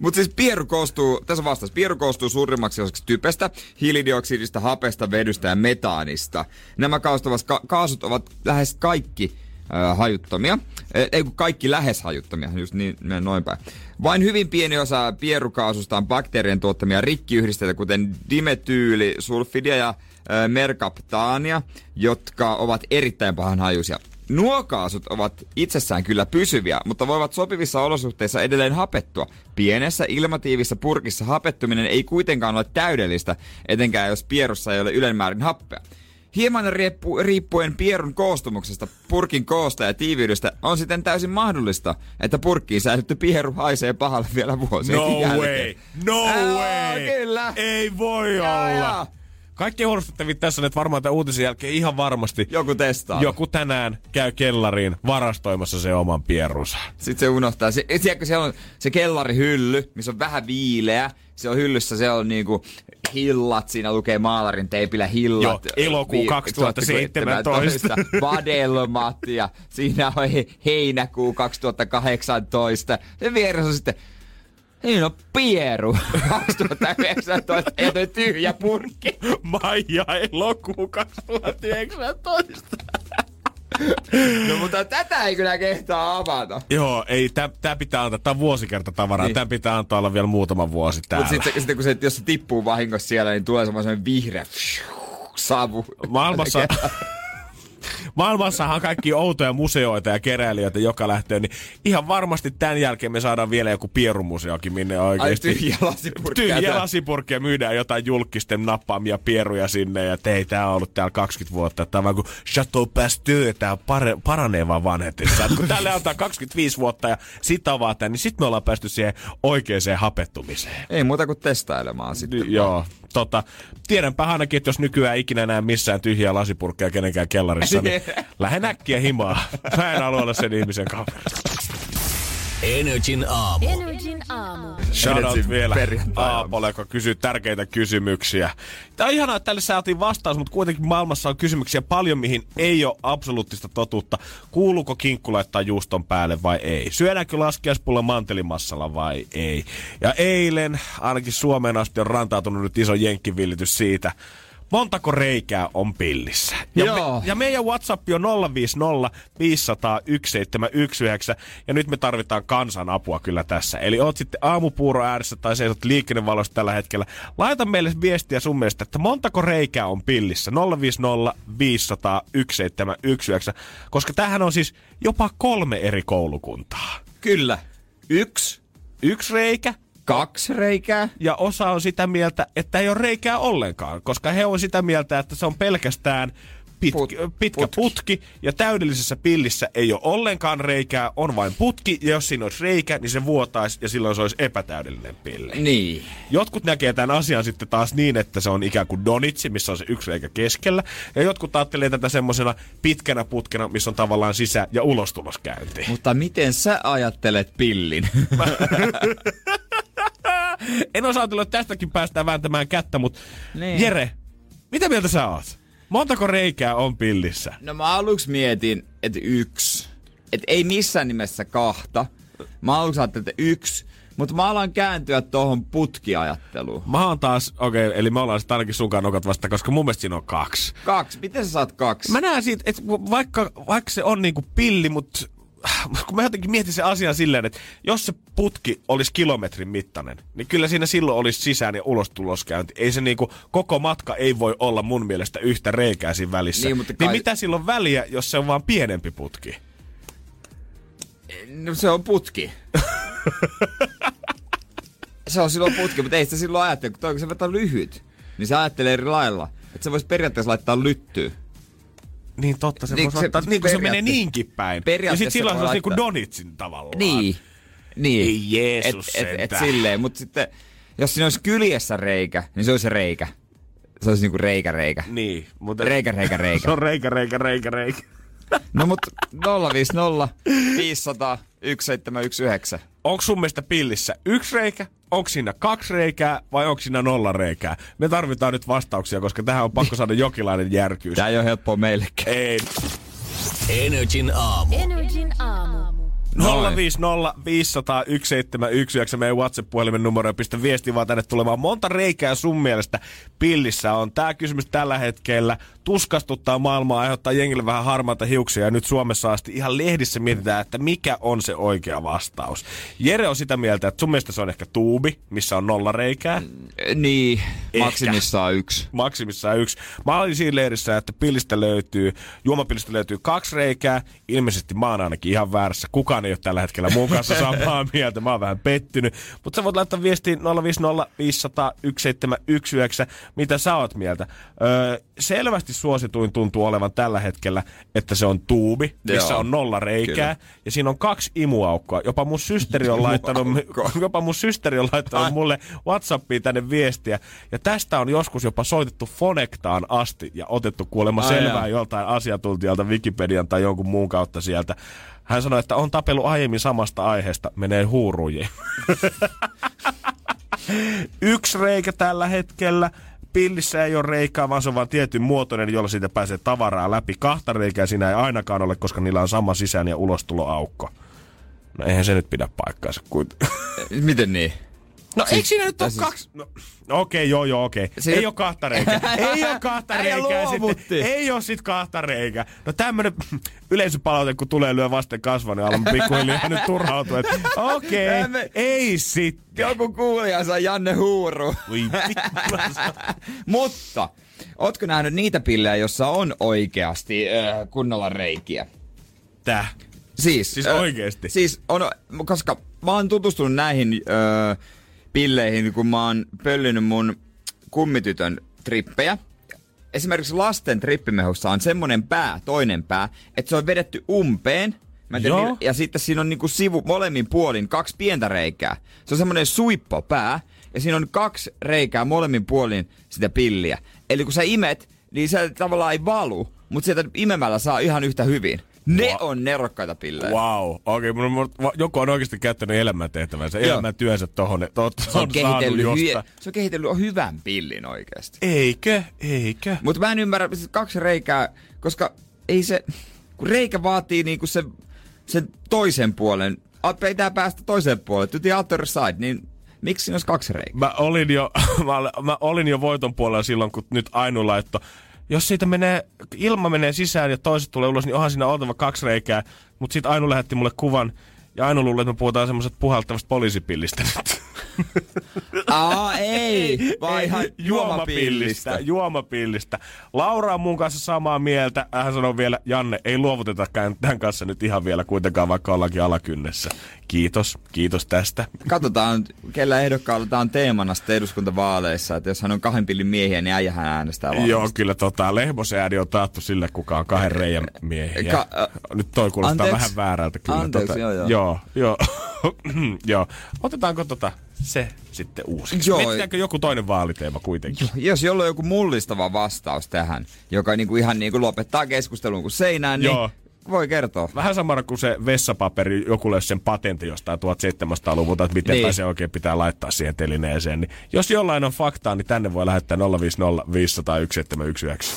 Mutta siis pieru koostuu, tässä vastaus, pieru koostuu suurimmaksi osaksi typestä, hiilidioksidista, hapesta, vedystä ja metaanista. Nämä kaasut ovat, ka- kaasut ovat lähes kaikki äh, hajuttomia. Eh, Ei kun kaikki lähes hajuttomia, just niin noin päin. Vain hyvin pieni osa pierukaasusta on bakteerien tuottamia rikkiyhdisteitä, kuten dimetyyli, sulfidia ja äh, merkaptaania, jotka ovat erittäin pahan hajuisia. Nuo kaasut ovat itsessään kyllä pysyviä, mutta voivat sopivissa olosuhteissa edelleen hapettua. Pienessä ilmatiivissä purkissa hapettuminen ei kuitenkaan ole täydellistä, etenkään jos pierussa ei ole ylenmäärin happea. Hieman riippu, riippuen pierun koostumuksesta, purkin koosta ja tiiviydestä on sitten täysin mahdollista, että purkkiin säilytty pieru haisee pahalle vielä vuosien No jälkeen. way! No Joo, way! Kyllä. Ei voi Joo, olla! joo. Kaikki huolestuttavit tässä että varmaan tämän uutisen jälkeen ihan varmasti Joku testaa. joku tänään käy kellariin varastoimassa se oman pierunsa. Sitten se unohtaa. Se, tiedätkö, siellä on se kellarihylly, missä on vähän viileä. Se on hyllyssä, se on niinku hillat, siinä lukee maalarin teipillä hillat. Joo, elokuu Vi- 2017. Vadelmat ja siinä on he, heinäkuu 2018. Sen vieressä on sitten Niin on pieru 2019 ja toi tyhjä purkki. Maija elokuu 2019. No mutta tätä ei kyllä kehtaa avata. Joo, ei, tää, tää pitää antaa, tää on vuosikerta tavaraa, Niin. tää pitää antaa olla vielä muutama vuosi täällä. Mutta sitten sitten kun se, jos se tippuu vahingossa siellä, niin tulee semmoinen vihreä savu. Maailmassa, maailmassahan on kaikki outoja museoita ja keräilijöitä joka lähtöön, niin ihan varmasti tämän jälkeen me saadaan vielä joku pierumuseokin, minne oikeasti... Ai. Tyhjiä tää- lasipurkkeja myydään jotain julkisten nappaamia pieruja sinne ja ei tää on ollut täällä 20 vuotta. Tää on vaan kuin Chateau Pasteur, tää pare, paranee vaan vanhetessa. Et kun tälle antaa 25 vuotta ja sit avataan, niin sit me ollaan päästy siihen oikeaan hapettumiseen. Ei muuta kuin testailemaan sitten. Joo, tota, tiedänpä ainakin, että jos nykyään ikinä näe missään tyhjiä lasipurkkeja kenenkään kellarissa, niin lähden äkkiä himaa. Mä en halua olla sen ihmisen kaveri. Energin aamu. Energin aamu. Shoutout vielä. Aapolle, joka kysyy tärkeitä kysymyksiä. Tämä on ihanaa, että tälle saatiin vastaus, mutta kuitenkin maailmassa on kysymyksiä paljon, mihin ei ole absoluuttista totuutta. Kuuluuko kinkku laittaa juuston päälle vai ei? Syödäänkö laskiaispulla mantelimassalla vai ei? Ja eilen ainakin Suomeen asti on rantautunut nyt iso jenkkivillitys siitä, Montako reikää on pillissä? Ja, Joo. me, ja meidän WhatsApp on 050 500 1719 ja nyt me tarvitaan kansan apua kyllä tässä. Eli oot sitten aamupuuro ääressä tai seisot liikennevalossa tällä hetkellä. Laita meille viestiä sun mielestä, että montako reikää on pillissä. 050 500 1719, koska tähän on siis jopa kolme eri koulukuntaa. Kyllä. Yksi, Yksi reikä, Kaksi reikää? ja osa on sitä mieltä, että ei ole reikää ollenkaan, koska he on sitä mieltä, että se on pelkästään pit, Put- pitkä putki. putki. ja täydellisessä pillissä ei ole ollenkaan reikää, on vain putki, ja jos siinä olisi reikä, niin se vuotaisi, ja silloin se olisi epätäydellinen pilli. Niin. Jotkut näkee tämän asian sitten taas niin, että se on ikään kuin donitsi, missä on se yksi reikä keskellä, ja jotkut ajattelee tätä semmoisena pitkänä putkena, missä on tavallaan sisä- ja ulostuloskäynti. Mutta miten sä ajattelet pillin? En osaa että tästäkin päästään vääntämään kättä, mutta Niin. Jere, mitä mieltä sä oot? Montako reikää on pillissä? no mä aluksi mietin, että yksi. Että ei missään nimessä kahta. Mä aluksi ajattelin, että yksi. Mutta mä alan kääntyä tuohon putkiajatteluun. Mä oon taas, okei, okay, eli me ollaan sitten ainakin sunkaan nokat vasta, koska mun mielestä siinä on kaksi. Kaksi. Miten sä saat kaksi? Mä näen siitä, että vaikka, vaikka se on niinku pilli, mutta kun mä jotenkin mietin sen asian silleen, että jos se putki olisi kilometrin mittainen, niin kyllä siinä silloin olisi sisään- ja ulostuloskäynti. Ei se niinku, koko matka ei voi olla mun mielestä yhtä reikää siinä välissä. Niin, mutta niin kai- mitä silloin väliä, jos se on vaan pienempi putki? No se on putki. se on silloin putki, mutta ei sitä silloin ajattele, kun toi, kun se vetää lyhyt. Niin se ajattelee eri lailla. Että se voisi periaatteessa laittaa lyttyyn. Niin totta, se, Niin, niin, se- ottaa, niin kun se menee niinkin päin. Ja periaatteessa sit silloin se voi on niinku laittaa- donitsin tavallaan. Niin. Niin. Ei Jeesus et, et, et sentään. silleen, mutta sitten jos siinä olisi kyljessä reikä, niin se olisi se reikä. Se olisi niinku reikä reikä. Niin, mutta... Reikä, reikä, reikä. Se on reikä, reikä, reikä, reikä. No mut 050 500 1719. Onko sun mielestä pillissä yksi reikä, onko siinä kaksi reikää vai onko siinä nolla reikää? Me tarvitaan nyt vastauksia, koska tähän on pakko saada jokinlainen järkyys. Tää ei ole helppoa meillekään. Ei. Energin aamu. Energin aamu. Noin. 050 500 1719 meidän WhatsApp-puhelimen numero ja pistä viesti vaan tänne tulemaan. Monta reikää sun mielestä pillissä on? Tämä kysymys tällä hetkellä tuskastuttaa maailmaa, aiheuttaa jengille vähän harmaata hiuksia ja nyt Suomessa asti ihan lehdissä mietitään, että mikä on se oikea vastaus. Jere on sitä mieltä, että sun mielestä se on ehkä tuubi, missä on nolla reikää. Niin, Ehkä. maksimissaan yksi. maksimissaan yksi. Mä olin siinä leirissä, että pillistä löytyy, juomapillistä löytyy kaksi reikää. Ilmeisesti mä oon ainakin ihan väärässä. Kukaan ei ole tällä hetkellä mun kanssa samaa mieltä. Mä oon vähän pettynyt. Mutta sä voit laittaa viestiin 050 500 1719, mitä sä oot mieltä. Öö, selvästi suosituin tuntuu olevan tällä hetkellä, että se on tuubi, missä Joo. on nolla reikää. Kyllä. Ja siinä on kaksi imuaukkoa. Jopa mun systeri on laittanut, jopa mun systeri on laittanut mulle Whatsappiin tänne viestiä. Ja tästä on joskus jopa soitettu Fonectaan asti ja otettu kuulemma Ai selvää jaa. joltain asiantuntijalta Wikipedian tai jonkun muun kautta sieltä. Hän sanoi, että on tapellut aiemmin samasta aiheesta, menee huurujiin. Yksi reikä tällä hetkellä. Pillissä ei ole reikää, vaan se on vain tietyn muotoinen, jolla siitä pääsee tavaraa läpi. Kahta reikää siinä ei ainakaan ole, koska niillä on sama sisään- ja ulostuloaukko. No eihän se nyt pidä paikkaansa. Kuin... Miten niin? No Siis- eikö siinä nyt ole siis- kaksi? No, okei, okay, joo joo okei. Okay. Siinä- Ei ole kahta reikää. ei ole kahta reikää sitten. Ei ole sit kahta reikää. No tämmönen yleisöpalaute, kun tulee lyö vasten kasvaa, niin alan pikkuhiljaa nyt turhautua. Okei, okay, Emme- ei sitten. Joku kuulija saa Janne huuru. Mutta, ootko nähnyt niitä pillejä, jossa on oikeasti äh, kunnolla reikiä? Täh. Siis, Siis ö, oikeesti? Siis on, koska mä oon tutustunut näihin ö, pilleihin, kun mä oon pöllinyt mun kummitytön trippejä. Esimerkiksi lasten trippimehussa on semmonen pää, toinen pää, että se on vedetty umpeen. Mä millä- ja sitten siinä on niinku sivu molemmin puolin kaksi pientä reikää. Se on semmonen suippo pää, ja siinä on kaksi reikää molemmin puolin sitä pilliä. Eli kun sä imet, niin se tavallaan ei valu, mutta sieltä imemällä saa ihan yhtä hyvin. Ne Wow. on nerokkaita pillejä. Wow. Okei, okay, mun, joku on oikeasti käyttänyt elämäntehtävänsä, Joo. elämäntyönsä tohon. To, to, Se on, kehitellyt hy- se on kehitellyt hyvän pillin oikeasti. Eikö? Eikö? Mutta mä en ymmärrä siis kaksi reikää, koska ei se, kun reikä vaatii niinku se, sen toisen puolen, pitää päästä toiseen puolelle, to the other side, niin miksi siinä olisi kaksi reikää? Mä olin jo, mä, mä olin jo voiton puolella silloin, kun nyt Ainu laitto. Jos siitä menee, ilma menee sisään ja toiset tulee ulos, niin onhan siinä oltava kaksi reikää. Mutta sitten Ainu lähetti mulle kuvan Ja aina luulee, että me puhutaan semmoisesta puhaltavasta poliisipillistä nyt. Aa, ei, vaan ihan juomapillistä. juomapillistä. Juomapillistä. Laura on mun kanssa samaa mieltä. Hän sanoo vielä, Janne, ei luovutetakaan tämän kanssa nyt ihan vielä kuitenkaan, vaikka ollaankin alakynnessä. Kiitos, kiitos tästä. Katsotaan, kellä ehdokkaalla tämä on teemana sitten eduskuntavaaleissa, että jos hän on kahden pillin miehiä, niin äijähän äänestää varmasti. Joo, kyllä tota, Lehmosen ääni on taattu sille, kuka on kahden reijän miehiä. Ka- äh, Nyt toi kuulostaa anteeksi. vähän väärältä kyllä. Anteeksi, tota, joo, joo. Joo, joo. joo. Otetaanko tota se sitten uusiksi? Joo. Mietitäänkö joku toinen vaaliteema kuitenkin? Jos jolla on joku mullistava vastaus tähän, joka niinku ihan niinku lopettaa keskustelun kuin seinään, niin Joo. Voi kertoa. Vähän samana kuin se vessapaperi, joku löysi sen patentin jostain 1700-luvulta, että miten Niin. se oikein pitää laittaa siihen telineeseen. Niin jos jollain on faktaa, niin tänne voi lähettää 050 500 1719.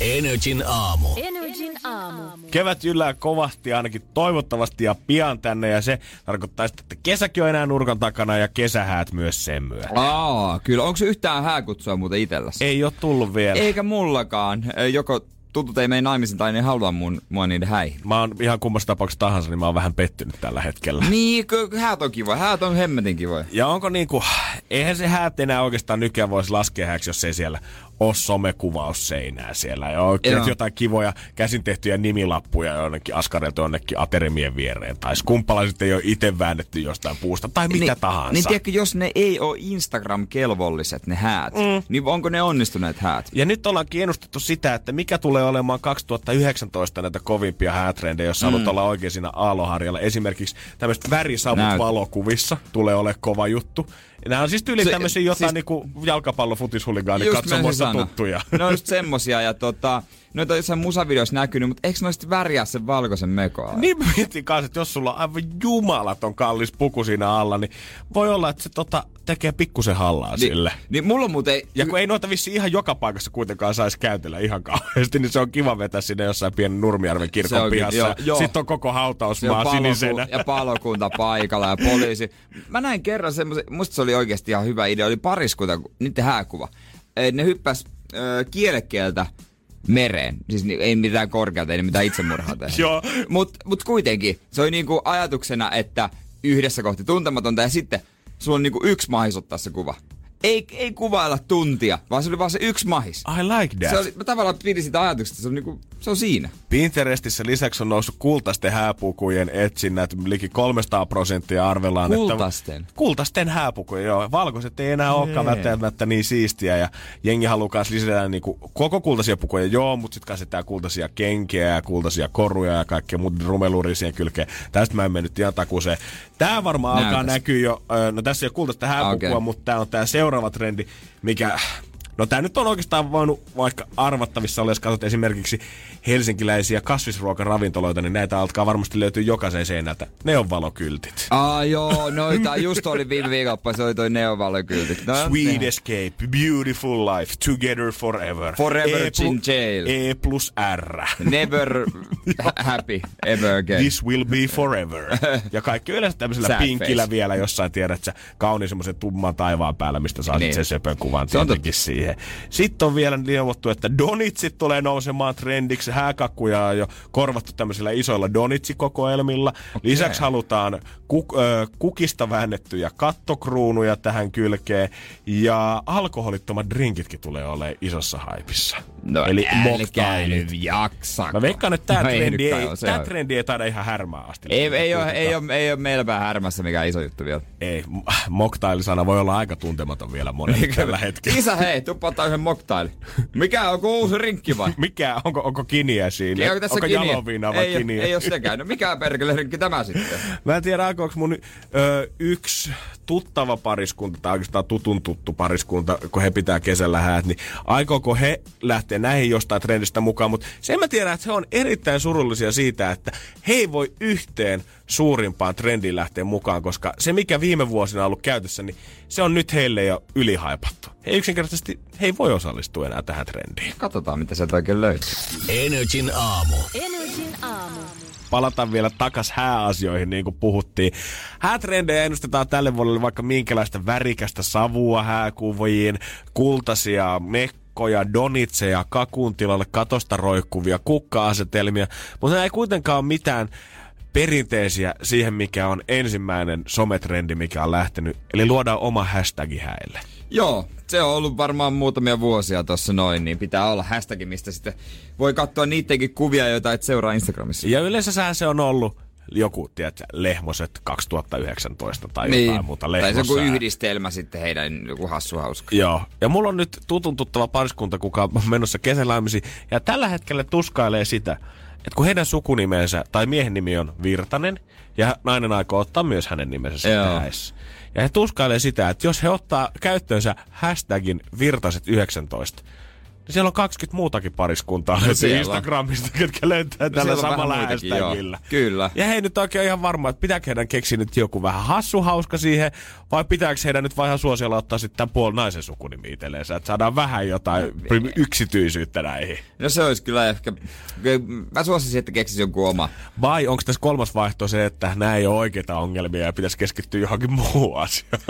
Energin aamu. Energin aamu. Kevät yllää kovasti ainakin toivottavasti ja pian tänne ja se tarkoittaa sitä, että kesäkin on enää nurkan takana ja kesähäät myös sen myötä. Aa, kyllä. Onko se yhtään hääkutsua muuten itselläsi? Ei ole tullut vielä. Eikä mullakaan. Joko tutut ei mene naimisiin tai ne halua mun, mua niiden häihin. Mä oon ihan kummassa tapauksessa tahansa, niin mä oon vähän pettynyt tällä hetkellä. Niin, ky- häät on kiva. Häät on hemmetin kivoja. Ja onko niinku, eihän se häät enää oikeastaan nykyään voisi laskea hääksi, jos ei siellä ole somekuvausseinää siellä. Ja oikein Joo. jotain kivoja käsin tehtyjä nimilappuja jonnekin askareltu jonnekin aterimien viereen. Tai skumpalaiset ei ole itse väännetty jostain puusta tai mitä niin, tahansa. Niin tiedätkö, jos ne ei ole Instagram-kelvolliset ne häät, mm. niin onko ne onnistuneet häät? Ja nyt ollaankin ennustettu sitä, että mikä tulee olemaan 2019 näitä kovimpia häätrendejä, jos mm. haluat olla oikein siinä aaloharjalla. Esimerkiksi tämmöiset värisavut Näyt. valokuvissa tulee ole kova juttu. Nämä on siis tyyli tämmöisiä jotain siis- niinku jalkapallo futishuligaani Just katsomossa menisin sanoa. tuttuja. Ne on just semmosia ja tota, noita on jossain musavideoissa näkynyt, mutta eikö noista väriä sen valkoisen mekoa? Niin mä mietin kanssa, että jos sulla on aivan jumalaton kallis puku siinä alla, niin voi olla, että se tota, tekee pikkusen hallaa niin, sille. Niin mulla on muuten... Ja kun ei noita vissi ihan joka paikassa kuitenkaan saisi käytellä ihan kauheasti, niin se on kiva vetää sinne jossain pienen Nurmijärven kirkon onkin, pihassa. joo, joo. Sitten on koko on hautausmaa paloku- sinisenä. ja palokunta paikalla ja poliisi. Mä näin kerran semmoisen, musta se oli oikeasti ihan hyvä idea, oli pariskunta, kun- niiden hääkuva. Ne hyppäs ö, kielekeltä mereen. Siis ei mitään korkealta, ei mitään itsemurhaa tehdä. Joo. Mut, mut kuitenkin, se oli niinku ajatuksena, että yhdessä kohti tuntematonta ja sitten sulla on niinku yksi mahis ottaa se kuva. Ei, ei kuvailla tuntia, vaan se oli vaan se yksi mahis. I like that. Se oli, mä tavallaan pidin sitä ajatuksesta, se on, niinku, se on siinä. Pinterestissä lisäksi on noussut kultaisten hääpukujen etsinnät liki 300 prosenttia arvellaan. Kultasten? Että, kultasten hääpukuja, joo. Valkoiset ei enää olekaan välttämättä niin siistiä ja jengi haluaa lisätä niinku koko kultaisia pukuja, joo, mutta sitten käsittää kultaisia kenkiä ja kultaisia koruja ja kaikkea muuta rumeluria siihen kylkeen. Tästä mä en mennyt ihan takuuseen. Tää varmaan alkaa Näytäs. näkyä jo, no tässä ei ole kultaista hääpukua, okay. mutta tää on tää seuraava trendi, mikä No tää nyt on oikeastaan voinut vaikka arvattavissa olla, jos katsot esimerkiksi helsinkiläisiä kasvisruokaravintoloita, niin näitä alkaa varmasti löytyä jokaisen seinältä. Ne on valokyltit. Aa joo, noita just oli viime viikonloppuna, se oli toi neovalokyltit. No, Sweet ne- Escape, Beautiful Life, Together Forever. Forever e in jail. E plus R. Never ha- happy ever again. This will be forever. Ja kaikki yleensä tämmöisellä Sad pinkillä face. vielä jossain, tiedät sä, kauniin semmoisen tumman taivaan päällä, mistä saa Niin. sen söpön kuvan tietenkin siihen. Sitten on vielä neuvottu, että donitsit tulee nousemaan trendiksi. Hääkakkuja on jo korvattu tämmöisillä isoilla donitsikokoelmilla. Lisäksi halutaan kuk- ö, kukista väännettyjä kattokruunuja tähän kylkeen. Ja alkoholittomat drinkitkin tulee olemaan isossa haipissa. No Eli nyt jaksa. Mä veikkaan, että tämä No trendi, ei, se tää trendi ei taida ihan härmää asti. Ei, ei, ole, Kuitenkaan. ei, ole, ei ole meillä päin härmässä mikään iso juttu vielä. Ei, moktailisana voi olla aika tuntematon vielä monelle tällä hetkellä. Isä, hei, tuppa ottaa yhden moktaili. Mikä on, onko uusi rinkki vai? Mikä, onko, onko kiniä siinä? Onko tässä onko kiniä? jaloviinaa vai ei, kiniä? Ei ole sekään. No mikä perkele rinkki tämä sitten? Mä en tiedä, aikooko mun ö, yksi tuttava pariskunta, tai oikeastaan tutun tuttu pariskunta, kun he pitää kesällä häät, niin aikooko he lähteä näihin jostain trendistä mukaan, mutta sen mä tiedän, että he on erittäin surullisia siitä, että he ei voi yhteen suurimpaan trendiin lähteä mukaan, koska se mikä viime vuosina on ollut käytössä, niin se on nyt heille jo ylihaipattu. He yksinkertaisesti, he ei voi osallistua enää tähän trendiin. Katsotaan, mitä sieltä oikein löytyy. Energin aamu. Energin aamu. palata vielä takas hääasioihin, niin kuin puhuttiin. Häätrendejä ennustetaan tälle vuodelle vaikka minkälaista värikästä savua hääkuviin, kultaisia mekkoja, donitseja, kakun tilalle katosta roikkuvia kukka-asetelmia, mutta ei kuitenkaan ole mitään perinteisiä siihen, mikä on ensimmäinen sometrendi, mikä on lähtenyt. Eli luodaan oma hashtagi häille. Joo, se on ollut varmaan muutamia vuosia tuossa noin, niin pitää olla hashtag, mistä sitten voi katsoa niidenkin kuvia, joita et seuraa Instagramissa. Ja yleensä se on ollut joku, tiedätkö, Lehmoset 2019 tai niin. jotain muuta. Tai se on yhdistelmä sitten heidän joku hassu hauska. Joo. Ja mulla on nyt tutun tuttava pariskunta, kuka on menossa kesälämmisi. Ja tällä hetkellä tuskailee sitä, että kun heidän sukunimensä, tai miehen nimi on Virtanen, ja nainen aikoo ottaa myös hänen nimensä Joo. häissä. Ja he tuskailee sitä, että jos he ottaa käyttöönsä hashtagin Virtaset19, niin siellä on 20 muutakin pariskuntaa löytyy siellä. Instagramista, jotka löytää tällä on vähän samalla hashtagilla. Kyllä. Ja he ei nyt oikein ihan varma, että pitääkö heidän keksiä nyt joku vähän hassu hauska siihen, vai pitääkö heidän nyt ihan suosiolla ottaa sitten tämän puolen naisen sukunimi itselleensä, että saadaan vähän jotain yksityisyyttä näihin. No se olisi kyllä ehkä... Mä suosisin, että keksisi jonkun oma. Vai onko tässä kolmas vaihtoehto se, että nämä ei ole oikeita ongelmia ja pitäisi keskittyä johonkin muuhun asiaan?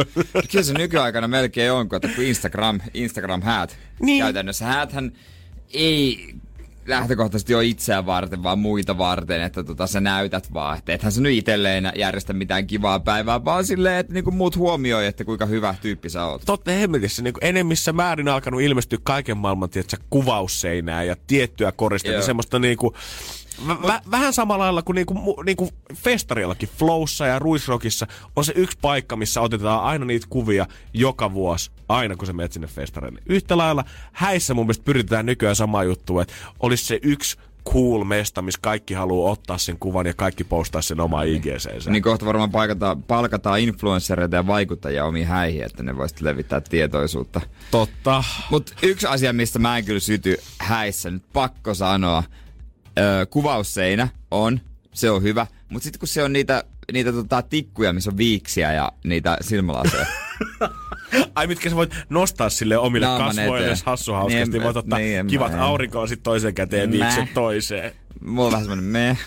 Kyllä se nykyaikana melkein on, kun, Instagram, Instagram häät. Niin. Käytännössä hääthän ei lähtökohtaisesti ole itseään varten, vaan muita varten, että tota, sä näytät vaan. Että ethän sä nyt itselleen järjestä mitään kivaa päivää, vaan silleen, että niinku muut huomioi, että kuinka hyvä tyyppi sä oot. Totta hemmetissä niin enemmissä määrin alkanut ilmestyä kaiken maailman tiedätkö, kuvausseinää ja tiettyä koristetta. Joo. Semmoista niinku, vä- vä- vähän samalla lailla kuin niinku, niinku festarillakin, Flowssa ja Ruisrockissa on se yksi paikka, missä otetaan aina niitä kuvia joka vuosi, aina kun sä menet sinne festarille. Yhtä lailla häissä mun mielestä pyritään nykyään samaa juttua, että olisi se yksi cool mesta, missä kaikki haluaa ottaa sen kuvan ja kaikki postaa sen oma IGC-sä. Niin kohta varmaan palkataan, palkataan influenssereita ja vaikuttajia omiin häihin, että ne voisit levittää tietoisuutta. Totta. Mutta yksi asia, mistä mä en kyllä syty häissä, nyt pakko sanoa, öö, kuvausseinä on, se on hyvä, mutta sitten kun se on niitä, niitä tota, tikkuja, missä on viiksiä ja niitä silmälaseja. Ai mitkä sä voit nostaa sille omille Naaman kasvoille eteen. hassu hauskasti. Niin, voit ottaa niin, kivat mä- en. aurinkoa sit toiseen käteen ja viikset toiseen. Mulla on vähän semmonen me.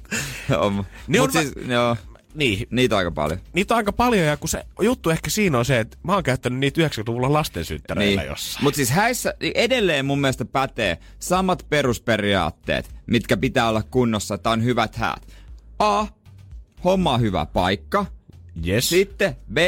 on. Ne on siis, joo, Niin, niitä on aika paljon. niitä on aika paljon ja kun se juttu ehkä siinä on se, että mä oon käyttänyt niitä 90-luvulla lastensynttäreillä niin. jossain. Mutta siis häissä edelleen mun mielestä pätee samat perusperiaatteet, mitkä pitää olla kunnossa, että on hyvät häät. A. Homma hyvä paikka. Yes. Sitten B.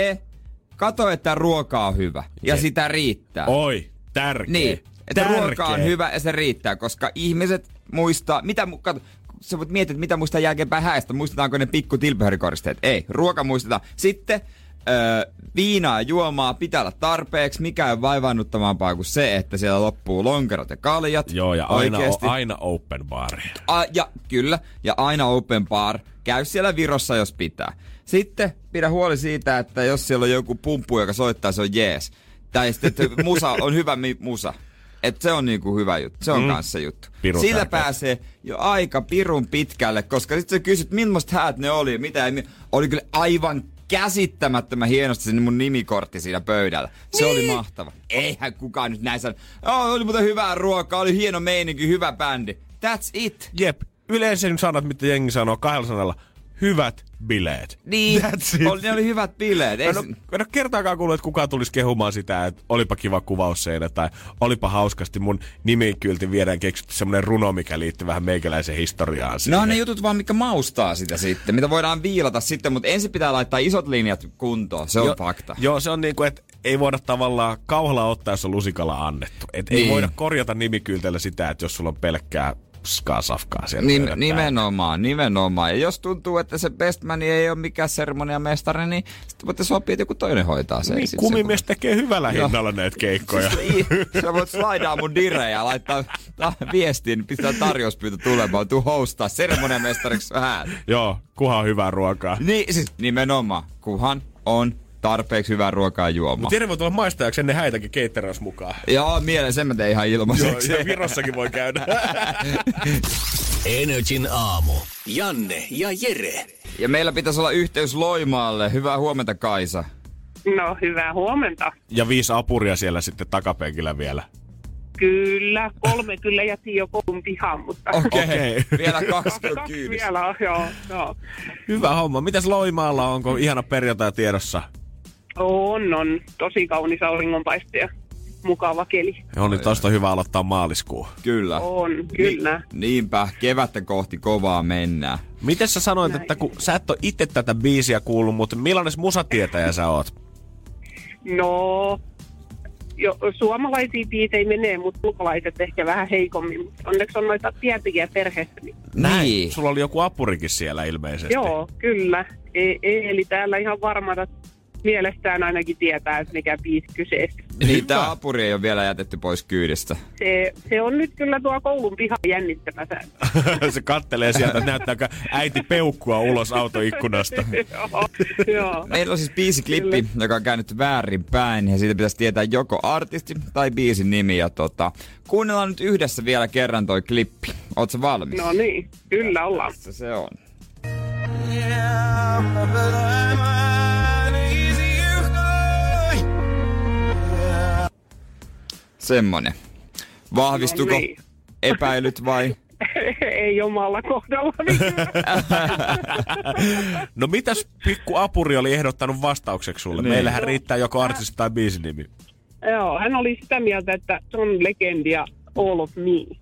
Kato, että ruoka on hyvä. Ja sitä riittää. Oi, tärkeä. Niin, että tärkeä. ruoka on hyvä ja se riittää, koska ihmiset muistaa, mitä, kato, sä voit miettiä, että mitä muistaa jälkeenpäin häistä. Muistetaanko ne pikku tilpehörikoristeet? Ei, ruoka muistetaan. Sitten öö, viinaa juomaa pitää olla tarpeeksi. Mikä on vaivaannuttavampaa kuin se, että siellä loppuu lonkerot ja kaljat. Joo, ja aina, o, aina open bar. A, ja kyllä, ja aina open bar. Käy siellä Virossa, jos pitää. Sitten pidä huoli siitä, että jos siellä on joku pumppu, joka soittaa, se on jees. Tai sitten, että musa on hyvä mi- musa. Että se on niinku hyvä juttu. Se on mm. kanssa se juttu. Pirun Sillä tärkeä. pääsee jo aika pirun pitkälle, koska sitten sä kysyt, millaista häät ne oli. Mitä ei, oli kyllä aivan käsittämättömän hienosti se mun nimikortti siinä pöydällä. Se niin. oli mahtava. Eihän kukaan nyt näin sano, oh, oli muuten hyvää ruokaa, oli hieno meininki, hyvä bändi. That's it. Jep, yleensä sanat, mitä jengi sanoo kahdella sanalla. Hyvät bileet. Niin, That's it. oli, ne oli hyvät bileet. Ei, Mä en, ole, en ole kertaakaan kuullut, että kukaan tulisi kehumaan sitä, että olipa kiva kuvausseinä tai olipa hauskasti mun nimikyltin viedään keksitty semmonen runo, mikä liittyy vähän meikäläisen historiaan. No siihen. on ne jutut vaan, mikä maustaa sitä sitten, mitä voidaan viilata sitten, mutta ensin pitää laittaa isot linjat kuntoon, se on Jo- fakta. Joo, se on niinku, että ei voida tavallaan kauhalla ottaa, jos on lusikalla annettu. Et ei Niin. voida korjata nimikyltellä sitä, että jos sulla on pelkkää skaasafkaa siellä. Nim, nimenomaan, nimenomaan. Ja jos tuntuu, että se bestman ei ole mikään seremoniamestari, niin sitten voitte sopia, että joku toinen hoitaa sen. Niin, kumimies tekee hyvällä Joo. hinnalla näitä keikkoja. Siis, sä voit slaidaa mun direen ja laittaa ta- viestin, pistää tarjouspyyntö tulemaan, tuu hostaa seremoniamestariksi vähän. Joo, kuhan hyvää ruokaa. Niin, siis nimenomaan, kunhan on tarpeeksi hyvää ruokaa ja juomaa. Mutta Jere voi tulla maistajaksi ennen häitäkin keitteräys mukaan. Joo, mielen sen mä tein ihan Joo, ilmaiseksi. ja Virossakin voi käydä. Energin aamu. Janne ja Jere. Ja meillä pitäisi olla yhteys Loimaalle. Hyvää huomenta, Kaisa. No, hyvää huomenta. ja viisi apuria siellä sitten takapenkillä vielä. Kyllä, kolme kyllä jätin jo koulun pihaan, mutta... Okei, Okei. vielä kaksi Kaksi kyydissä. vielä joo, joo. Hyvä homma. Mitäs Loimaalla on? Onko ihana perjantai tiedossa? On, on. Tosi kaunis auringonpaiste ja mukava keli. On niin tosta hyvä aloittaa maaliskuu. Kyllä. On, kyllä. Niinpä, kevättä kohti kovaa mennään. Miten sä sanoit, Näin. että kun sä et ole itse tätä biisiä kuullut, mutta millainen musatietäjä sä oot? No, jo, suomalaisia biisejä menee, mutta ulkolaiset ehkä vähän heikommin. Mutta onneksi on noita tietäjiä perheessä. Niin. Niin. Sulla oli joku apurikin siellä ilmeisesti. Joo, kyllä. E- e- eli täällä ihan varmata mielestään ainakin tietää, että mikä biisi kyseessä. Niin, tää apuri ei ole vielä jätetty pois kyydistä. Se, se on nyt kyllä tuo koulun piha jännittämässä. se kattelee sieltä, että näyttääkö äiti peukkua ulos autoikkunasta. joo, joo. Meillä on siis biisiklippi, joka on käynyt väärin päin, ja siitä pitäisi tietää joko artisti tai biisin nimi. Ja tota, kuunnellaan nyt yhdessä vielä kerran toi klippi. Ootko valmis? No niin, kyllä ollaan. Se se on. Semmonen. Vahvistuko No niin. epäilyt vai? Ei omalla kohdalla. No mitäs pikku apuri oli ehdottanut vastaukseksi sulle? Niin. Meillähän riittää joko artisti tai biisin nimi. Joo, hän oli sitä mieltä, että John Legend ja All of Me.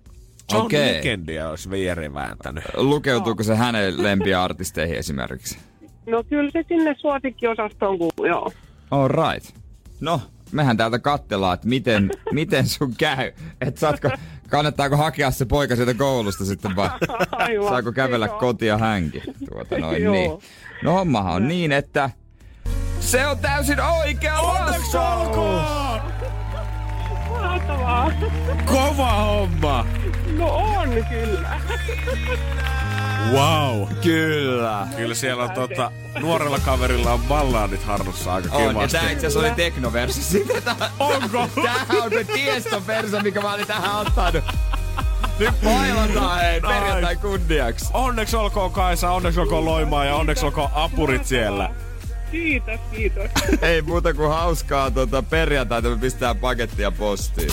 John Okei. Legendia olisi Veijari vääntänyt. Lukeutuuko se hänen lempiartisteihin esimerkiksi? No kyllä se sinne suosikkiosastoon kuuluu, joo. All right. No, mehän täältä kattellaan, että miten, miten sun käy. Et saatko, kannattaako hakea se poika sieltä koulusta sitten vai Aivan, saako kävellä joo. kotia hänkin? Tuota noin niin. No hommahan on niin, että se on täysin oikea vastaus! Mahtavaa. Kova homma! No on kyllä. Wow! Kyllä. Kyllä siellä on tota, nuorella kaverilla on balladit harnossa aika On, ja kivasti. tää itse asiassa oli teknoverso. Sitten tää, Onko? Tämähän on se tieston verso, mikä mä olin tähän ottanut. Nyt pailataan hei, perjantai kunniaksi. Onneksi olkoon Kaisa, onneksi olkoon Loimaa ja onneksi olkoon apurit siellä. Kiitos, kiitos. Ei muuta kuin hauskaa tuota perjantaita, me pistää pakettia postiin.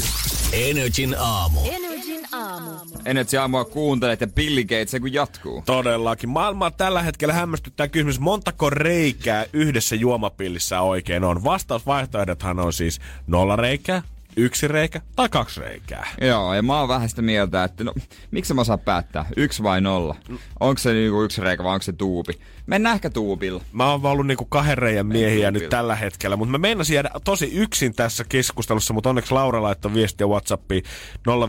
Energin aamu. Energin aamu. Energy aamua kuuntelet ja Billy Gates se kun jatkuu. Todellakin. Maailmaa tällä hetkellä hämmästyttää kysymys, montako reikää yhdessä juomapillissä oikein on. Vastausvaihtoehdothan on siis nolla reikää, yksi reikä tai kaksi reikää. Joo, ja mä oon vähän sitä mieltä, että no, miksi mä saan päättää, yksi vai nolla? Onko se niinku yksi reikä vai onko se tuubi? Mennään ehkä tuubilla. Mä oon ollut niinku kahden reijän miehiä Ei nyt tällä hetkellä, mutta mä meinasin jäädä tosi yksin tässä keskustelussa, mutta onneksi Laura laittoi viestiä Whatsappiin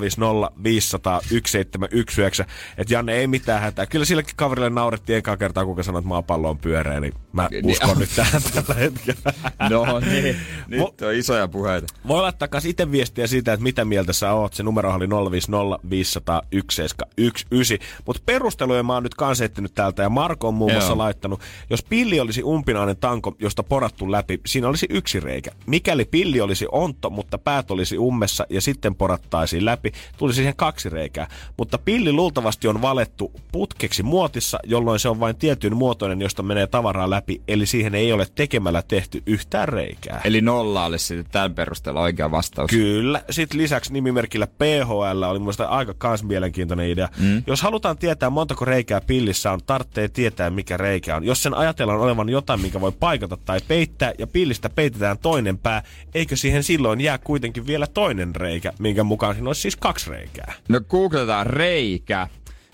050 500 1719, että Janne ei mitään hätää. Kyllä sillekin kaverille naurettiin ekaa kertaa, kuka sanoi, että maapallo on pyöreä, niin mä Niin, uskon on. nyt tähän tällä hetkellä. No niin, nyt on isoja puheita. Voi laittaa myös itse viestiä siitä, että mitä mieltä sä oot. Se numero oli 050 500 1719. Mutta perusteluja mä oon nyt etsinyt täältä. Ja Marko on muun muassa. Laittanut, jos pilli olisi umpinainen tanko, josta porattu läpi, siinä olisi yksi reikä. Mikäli pilli olisi onto, mutta päät olisi ummessa ja sitten porattaisiin läpi, tulisi siihen kaksi reikää. Mutta pilli luultavasti on valettu putkeksi muotissa, jolloin se on vain tietyn muotoinen, josta menee tavaraa läpi, eli siihen ei ole tekemällä tehty yhtään reikää. Eli nolla olisi sitten tämän perusteella oikea vastaus. Kyllä. Sitten lisäksi nimimerkillä PHL oli mun aika kans mielenkiintoinen idea. Mm. Jos halutaan tietää montako reikää pillissä on, tarvitsee tietää mikä reikä on. Jos sen ajatellaan olevan jotain, mikä voi paikata tai peittää ja pillistä peitetään toinen pää, eikö siihen silloin jää kuitenkin vielä toinen reikä, minkä mukaan siinä olisi siis kaksi reikää? No googletaan reikä.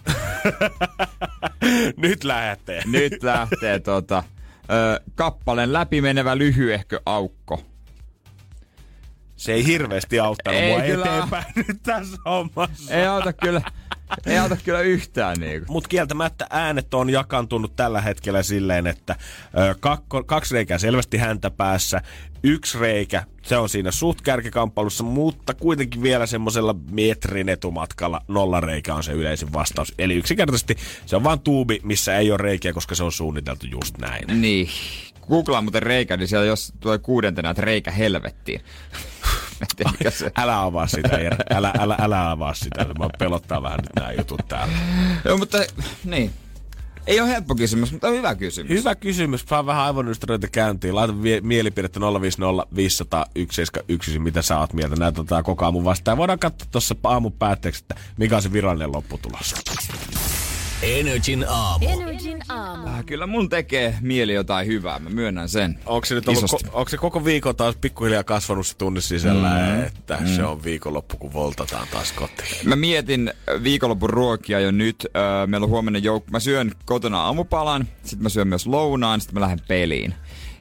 Nyt lähtee. Nyt lähtee tota, ö, kappaleen läpimenevä lyhyehkö aukko. Se ei hirveästi auttanut Ei mua kyllä. eteenpäin nyt tässä hommassa. Ei auta kyllä, ei auta kyllä yhtään niinku. Mutta kieltämättä äänet on jakantunut tällä hetkellä silleen, että ö, kakko, kaksi reikää selvästi häntä päässä, yksi reikä, se on siinä suht kärkikamppailussa, mutta kuitenkin vielä semmoisella metrin etumatkalla nolla reikä on se yleisin vastaus. Eli yksinkertaisesti se on vaan tuubi, missä ei ole reikiä, koska se on suunniteltu just näin. Niin. Googlaa muuten reikä, niin siellä jos tulee kuudentena, että reikä helvettiin. Se. Älä avaa sitä, Jere. Älä, älä, älä avaa sitä. Mä pelottaa vähän nyt nämä jutut täällä. Joo, mutta niin. Ei ole helppo kysymys, mutta on hyvä kysymys. Hyvä kysymys. Saa vähän aivonystyröitä käyntiin. Laita vie- mielipidettä 050 500 171, mitä sä oot mieltä. Näitä otetaan koko aamun vastaan. Voidaan katsoa tuossa aamun päätteeksi, että mikä on se virallinen lopputulos. Energin aamu. Energin aamu. Äh, Kyllä mun tekee mieli jotain hyvää, mä myönnän sen. Onko se nyt ollut, ko, onko se koko viikon taas pikkuhiljaa kasvanut se tunne sisällä, mm. että mm. se on viikonloppu, kun voltataan taas kotiin? Mä mietin viikonlopun ruokia jo nyt. Öö, meillä on huomenna jouk- Mä syön kotona aamupalan, sitten mä syön myös lounaan, sitten mä lähden peliin.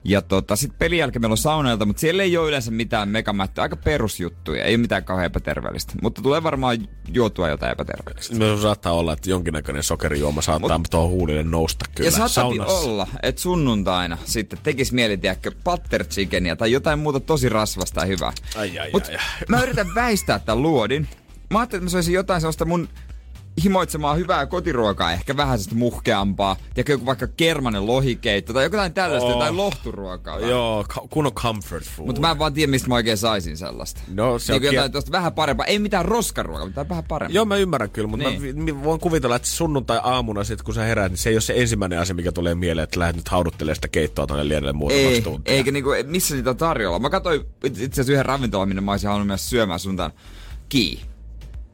Ja tota, sit pelin jälkeen meillä on saunailta, mutta siellä ei ole yleensä mitään megamättöä, aika perusjuttuja, ei mitään kauhean epäterveellistä. Mutta tulee varmaan juotua jotain epäterveellistä. No, saattaa olla, että jonkinnäköinen sokerijuoma saattaa Mut, tuohon huulille nousta kyllä ja saattaa olla, että sunnuntaina sitten tekis mieli, tiedäkö, butter chickenia tai jotain muuta tosi rasvasta ja hyvää. Ai, ai, Mut ai, ai. mä yritän väistää tämän luodin. Mä ajattelin, että mä söisin jotain sellaista mun himoitsemaa hyvää kotiruokaa, ehkä vähän sellaista muhkeampaa. Tiedätkö, joku vaikka kermanen lohikeitto tai jotain tällaista, Oh. jotain lohturuokaa. Joo, kunnon comfort food. Mutta mä en vaan tiedä, mistä mä oikein saisin sellaista. No, se niin on jotain tosta vähän parempaa. Ei mitään roskaruokaa, mutta vähän parempaa. Joo, mä ymmärrän kyllä, mutta Niin. mä voin kuvitella, että sunnuntai-aamuna sit, kun sä heräät, niin se ei ole se ensimmäinen asia, mikä tulee mieleen, että lähdet nyt hauduttelemaan sitä keittoa tonne lienelle muutamaksi Ei, tuntia. eikä niinku, missä sitä tarjolla. Mä katsoin itse asiassa yhden ravintolan, minne mä olisin halunnut myös syömään sunnuntaina. Kii.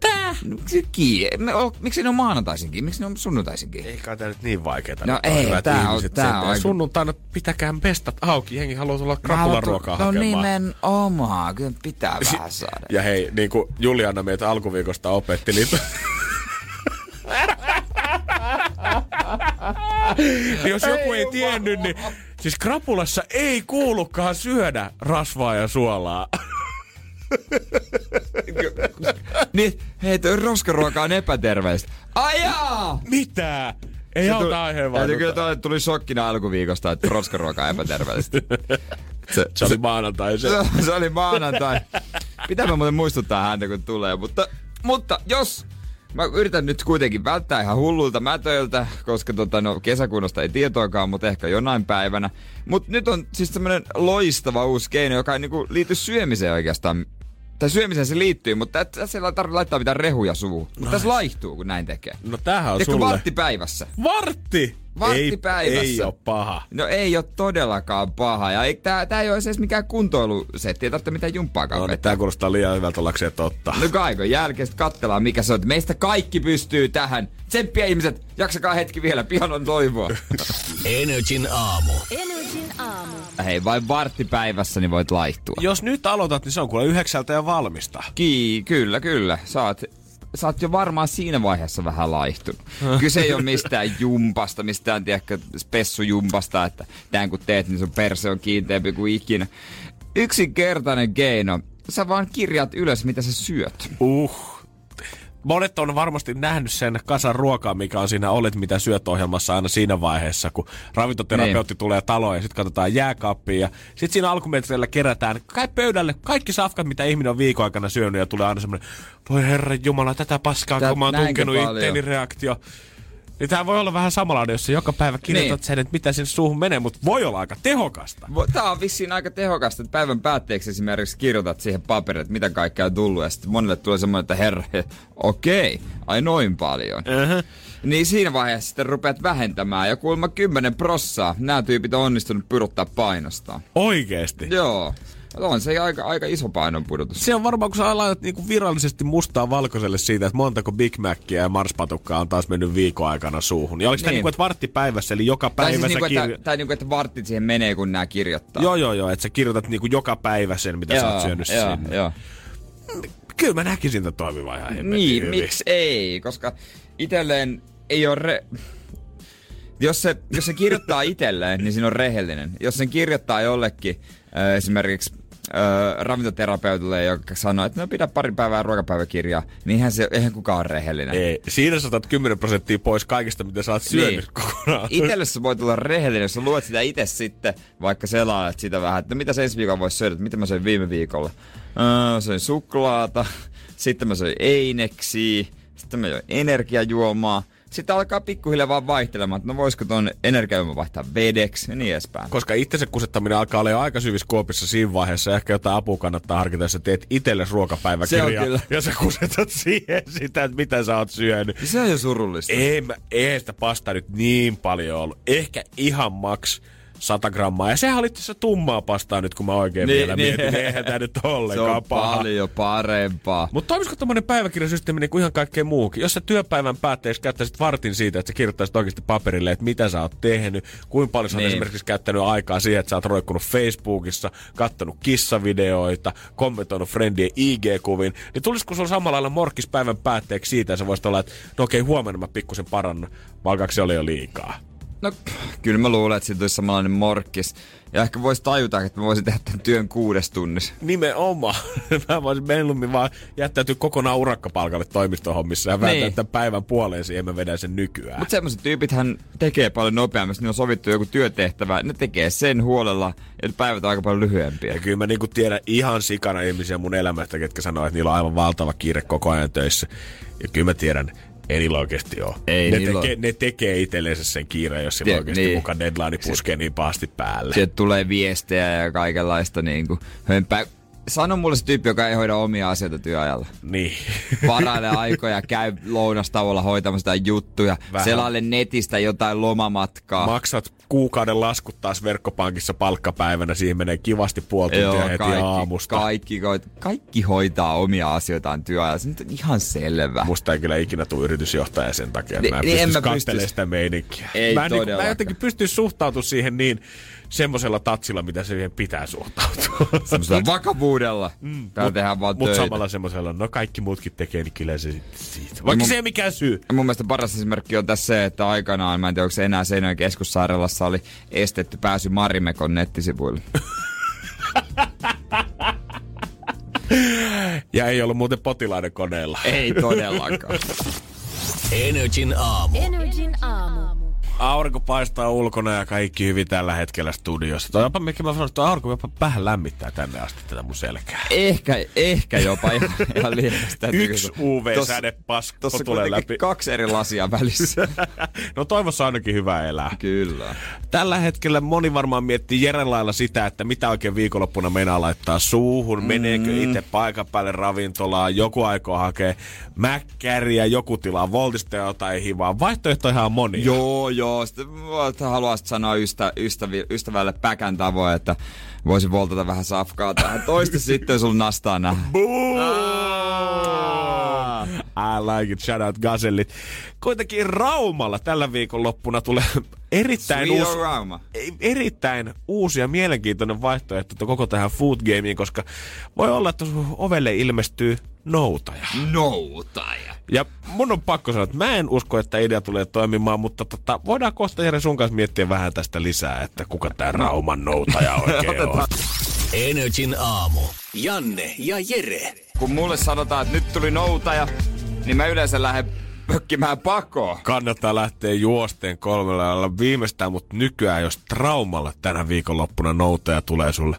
Tää? No, Miksi kii? Me, o, miksi ne on maanantaisinkin? Miksi ne on sunnuntaisinkin? Ei kai tää nyt niin vaikeeta. No ei, tää on- tää on aika- Sunnuntaina pitäkää pestat auki, jengi haluaa tulla krapulan haluan- ruokaa No hakemaan. nimenomaan, kyllä pitää vähän saada. Ja hei, niin kuin Juliana meitä alkuviikosta opetti, niin... niin jos joku ei tiennyt, niin siis krapulassa ei kuulukaan syödä rasvaa ja suolaa. Niin, hei, toi roskaruoka on epäterveistä. Ajaa! Mitä? Ei auta aiheen vaan. Täytyy kyllä toi tuli shokkina alkuviikosta, että roskaruoka on epäterveellistä. Se, Se oli maanantai se. se, se oli maanantai. Pitää mä muuten muistuttaa häntä, kun tulee. Mutta, mutta jos... Mä yritän nyt kuitenkin välttää ihan hullulta mätöiltä, koska tota, no, kesäkuunosta ei tietoakaan, mutta ehkä jonain päivänä. Mutta nyt on siis tämmönen loistava uusi keino, joka ei niinku liity syömiseen oikeastaan. Tai syömiseen se liittyy, mutta tä- tässä ei tarvitse laittaa mitään rehuja suuhun. Mutta tässä laihtuu, kun näin tekee. No tämähän on Tiedätkö, sulle. vartti päivässä. Vartti! Vartti ei, päivässä. Ei oo paha. No ei ole todellakaan paha. Ja ei, tää, tää ei ole edes mikään kuntoilusetti, ei tarvitse mitään jumppaakaan No, no, niin tää kuulostaa liian hyvältä ollakseen totta. No kaiken jälkeen katsellaan, mikä se on. Meistä kaikki pystyy tähän. Tsemppiä ihmiset, jaksakaa hetki vielä, pian on toivoa. Energin aamu. Energin aamu. Hei, vain vartti päivässä, niin voit laihtua. Jos nyt aloitat, niin se on kuule yhdeksältä ja valmista. Kii, kyllä, kyllä. Saat, saat jo varmaan siinä vaiheessa vähän laihtunut. Kyse ei ole mistään jumpasta, mistään tiedätkö, spessujumpasta, että tämän kun teet, niin sun perse on kiinteämpi kuin ikinä. Yksinkertainen keino. Sä vaan kirjaat ylös, mitä sä syöt. Uh. Monet on varmasti nähnyt sen kasan ruokaa, mikä on siinä Olet mitä syöt ohjelmassa aina siinä vaiheessa, kun ravintoterapeutti Niin. tulee taloon ja sitten katsotaan jääkaappia ja sitten siinä alkumetreillä kerätään kai pöydälle kaikki safkat, mitä ihminen on viikon aikana syönyt ja tulee aina semmoinen, voi herra jumala, tätä paskaa, Tät- kun mä oon tunkenut itteeni reaktio. Niin tää voi olla vähän samanlainen, jos joka päivä kirjoitat Niin. sen, että mitä sinne suuhun menee, mutta voi olla aika tehokasta. Tää on vissiin aika tehokasta, että päivän päätteeksi esimerkiksi kirjoitat siihen paperille, että mitä kaikkea on tullut, ja sitten monelle tulee semmoinen, että herra, okei, ai noin paljon. Uh-huh. Niin siinä vaiheessa sitten rupeat vähentämään, ja kuulemma 10 prossaa nämä tyypit on onnistunut pudottaa painostaan. Oikeesti. Joo, on se aika, aika iso painon pudotus. Se on varmaan, kun sä laitat niinku virallisesti mustaa valkoiselle siitä, että montako Big Mackia ja marspatukkaa on taas mennyt viikon aikana suuhun. Ja oliko niin. Niin. niinku, että vartti päivässä, eli joka Tai päivä siis sä niinku, kirjo... että, tai niinku, että varttit siihen menee, kun nämä kirjoittaa. Joo, joo, joo, että sä kirjoitat niinku joka päivä sen, mitä sä oot syönyt joo, sinne. joo. Kyllä mä näkisin tämän toimivan ihan hemmetin Niin, hyvin. miksi ei? Koska itelleen ei ole re... Jos se, jos se kirjoittaa itselleen, niin siinä on rehellinen. Jos sen kirjoittaa jollekin, esimerkiksi äh, ravintoterapeutille, joka sanoo, että no pidä pari päivää ruokapäiväkirjaa, niin eihän, se, eihän kukaan ole rehellinen. Ei. Siinä sä otat 10 prosenttia pois kaikista, mitä sä oot syönyt niin. kokonaan. Itelle sä voit olla rehellinen, jos sä luet sitä itse sitten, vaikka selailet sitä vähän, että no mitä se ensi viikolla voisi syödä, että mitä mä söin viime viikolla. Öö, söin suklaata, sitten mä söin eineksiä, sitten mä join energiajuomaa. Sitten alkaa pikkuhiljaa vaan vaihtelemaan, että no voisiko ton energiajuoma vaihtaa vedeksi ja niin edespäin. Koska itsensä kusettaminen alkaa olla jo aika syvissä kuopissa siinä vaiheessa. Ehkä jotain apua kannattaa harkita, jos sä teet itsellesi ruokapäiväkirjaa. Se. Ja sä kusetat siihen sitä, että mitä sä oot syönyt. Se on jo surullista. Ei, mä, ei sitä pasta nyt niin paljon ollut. Ehkä ihan maks 100 grammaa. Ja sehän oli asiassa tummaa pastaa nyt, kun mä oikein Niin, vielä niin. mietin. Eihän tää nyt Se ollenkaan on paha. paljon parempaa. Mutta toimisiko tommonen päiväkirjasysteemi niin kuin ihan kaikkeen muuhun? Jos sä työpäivän päätteeksi käyttäisit vartin siitä, että sä kirjoittaisit oikeasti paperille, että mitä sä oot tehnyt, kuinka paljon sä oot Niin. esimerkiksi käyttänyt aikaa siihen, että sä oot roikkunut Facebookissa, kattonut kissavideoita, kommentoinut friendien IG-kuvin, niin tulisiko sulla samalla lailla morkkis päivän päätteeksi siitä, ja sä voisit olla, että no okei, huomenna mä pikkusen parannan, vai alkaako se oli jo liikaa? No, kyllä mä luulen, että siitä tulisi samanlainen morkkis. Ja ehkä voisi tajuta, että mä voisin tehdä tämän työn kuudes tunnissa. Nimenomaan. Mä voisin mieluummin vaan jättäytyä kokonaan urakkapalkalle toimistohommissa ja vääntää Niin. tämän päivän puoleen siihen, mä vedän sen nykyään. Mutta semmoiset tyypithän tekee paljon nopeammin, niillä on sovittu joku työtehtävä. Ne tekee sen huolella ja ne päivät on aika paljon lyhyempiä. Ja kyllä mä niinku tiedän ihan sikana ihmisiä mun elämästä, ketkä sanoo, että niillä on aivan valtava kiire koko ajan töissä. Ja kyllä mä tiedän, ei niillä oikeasti ole. Ei ne, niillä tekee, ne tekee itsellensä sen kiireen, jos sillä oikeasti niin. mukaan deadline puskee niin pahasti päälle. Sieltä tulee viestejä ja kaikenlaista niinku hömpää. Sano mulle se tyyppi, joka ei hoida omia asioita työajalla. Niin. Varailee aikoja, käy lounastauolla hoitamassa jotain juttuja, Vähän. selaile netistä jotain lomamatkaa. Maksat kuukauden laskut taas verkkopankissa palkkapäivänä, siihen menee kivasti puoli tuntia heti aamusta. Kaikki, kaikki, kaikki hoitaa omia asioitaan työajalla. Se nyt on ihan selvä. Musta ei kyllä ikinä tule yritysjohtaja sen takia, että mä en niin en pystyisi mä katselemaan pystyis. sitä meininkiä. Ei mä, en, niin, mä jotenkin pystyisi suhtautumaan siihen niin semmoisella tatsilla, mitä se siihen pitää suhtautua. Semmoisella vakavuudella. Mm, Täällä tehdään vaan Mutta samalla semmoisella, no kaikki muutkin tekee, niin kyllä se siitä. Vaikka mun- se ei mikään syy. Mun mielestä paras esimerkki on tässä se, että aikanaan, mä en tiedä onko se enää Seinäjoen keskussairaalassa, oli estetty pääsy Marimekon nettisivuille. Ja ei ollut muuten potilaiden koneella. Ei todellakaan. Energin aamu. Energin aamu. Aurinko paistaa ulkona ja kaikki hyvin tällä hetkellä studiossa. Toi jopa, mikä mä sanoin, että aurinko jopa vähän lämmittää tänne asti tätä mun selkää. ehkä, ehkä jopa ihan, ihan Yksi UV-säde pasko tulee läpi. kaksi eri lasia välissä. no toivossa ainakin hyvä elää. kyllä. Tällä hetkellä moni varmaan miettii Jeren lailla sitä, että mitä oikein viikonloppuna meinaa laittaa suuhun. Mm. Meneekö itse paikan päälle ravintolaan, joku aikoo hakea mäkkäriä, joku tilaa voltista jotain hivaa. Vaihtoehto ihan moni. Joo, joo. Sitten mä haluaisin sanoa ystä, ystävi, ystävälle päkän tavoin, että voisin voltata vähän safkaa tähän. Toista sitten sun nastaa nähdä. I like it, shout out gazellit. Kuitenkin Raumalla tällä viikonloppuna tulee erittäin, Sweet uusi, on Rauma. ei- erittäin uusi ja mielenkiintoinen vaihtoehto koko tähän food gameen, koska voi olla, että sun ovelle ilmestyy noutaja. Noutaja. Ja mun on pakko sanoa, että mä en usko, että idea tulee toimimaan, mutta tota, voidaan kohta Jere sun kanssa miettiä vähän tästä lisää, että kuka tää Rauman noutaja oikein on. Energin aamu. Janne ja Jere. Kun mulle sanotaan, että nyt tuli noutaja, niin mä yleensä lähden pökkimään pakoon. Kannattaa lähteä juosteen kolmella ajalla viimeistään, mutta nykyään jos traumalla tänä viikonloppuna noutaja tulee sulle,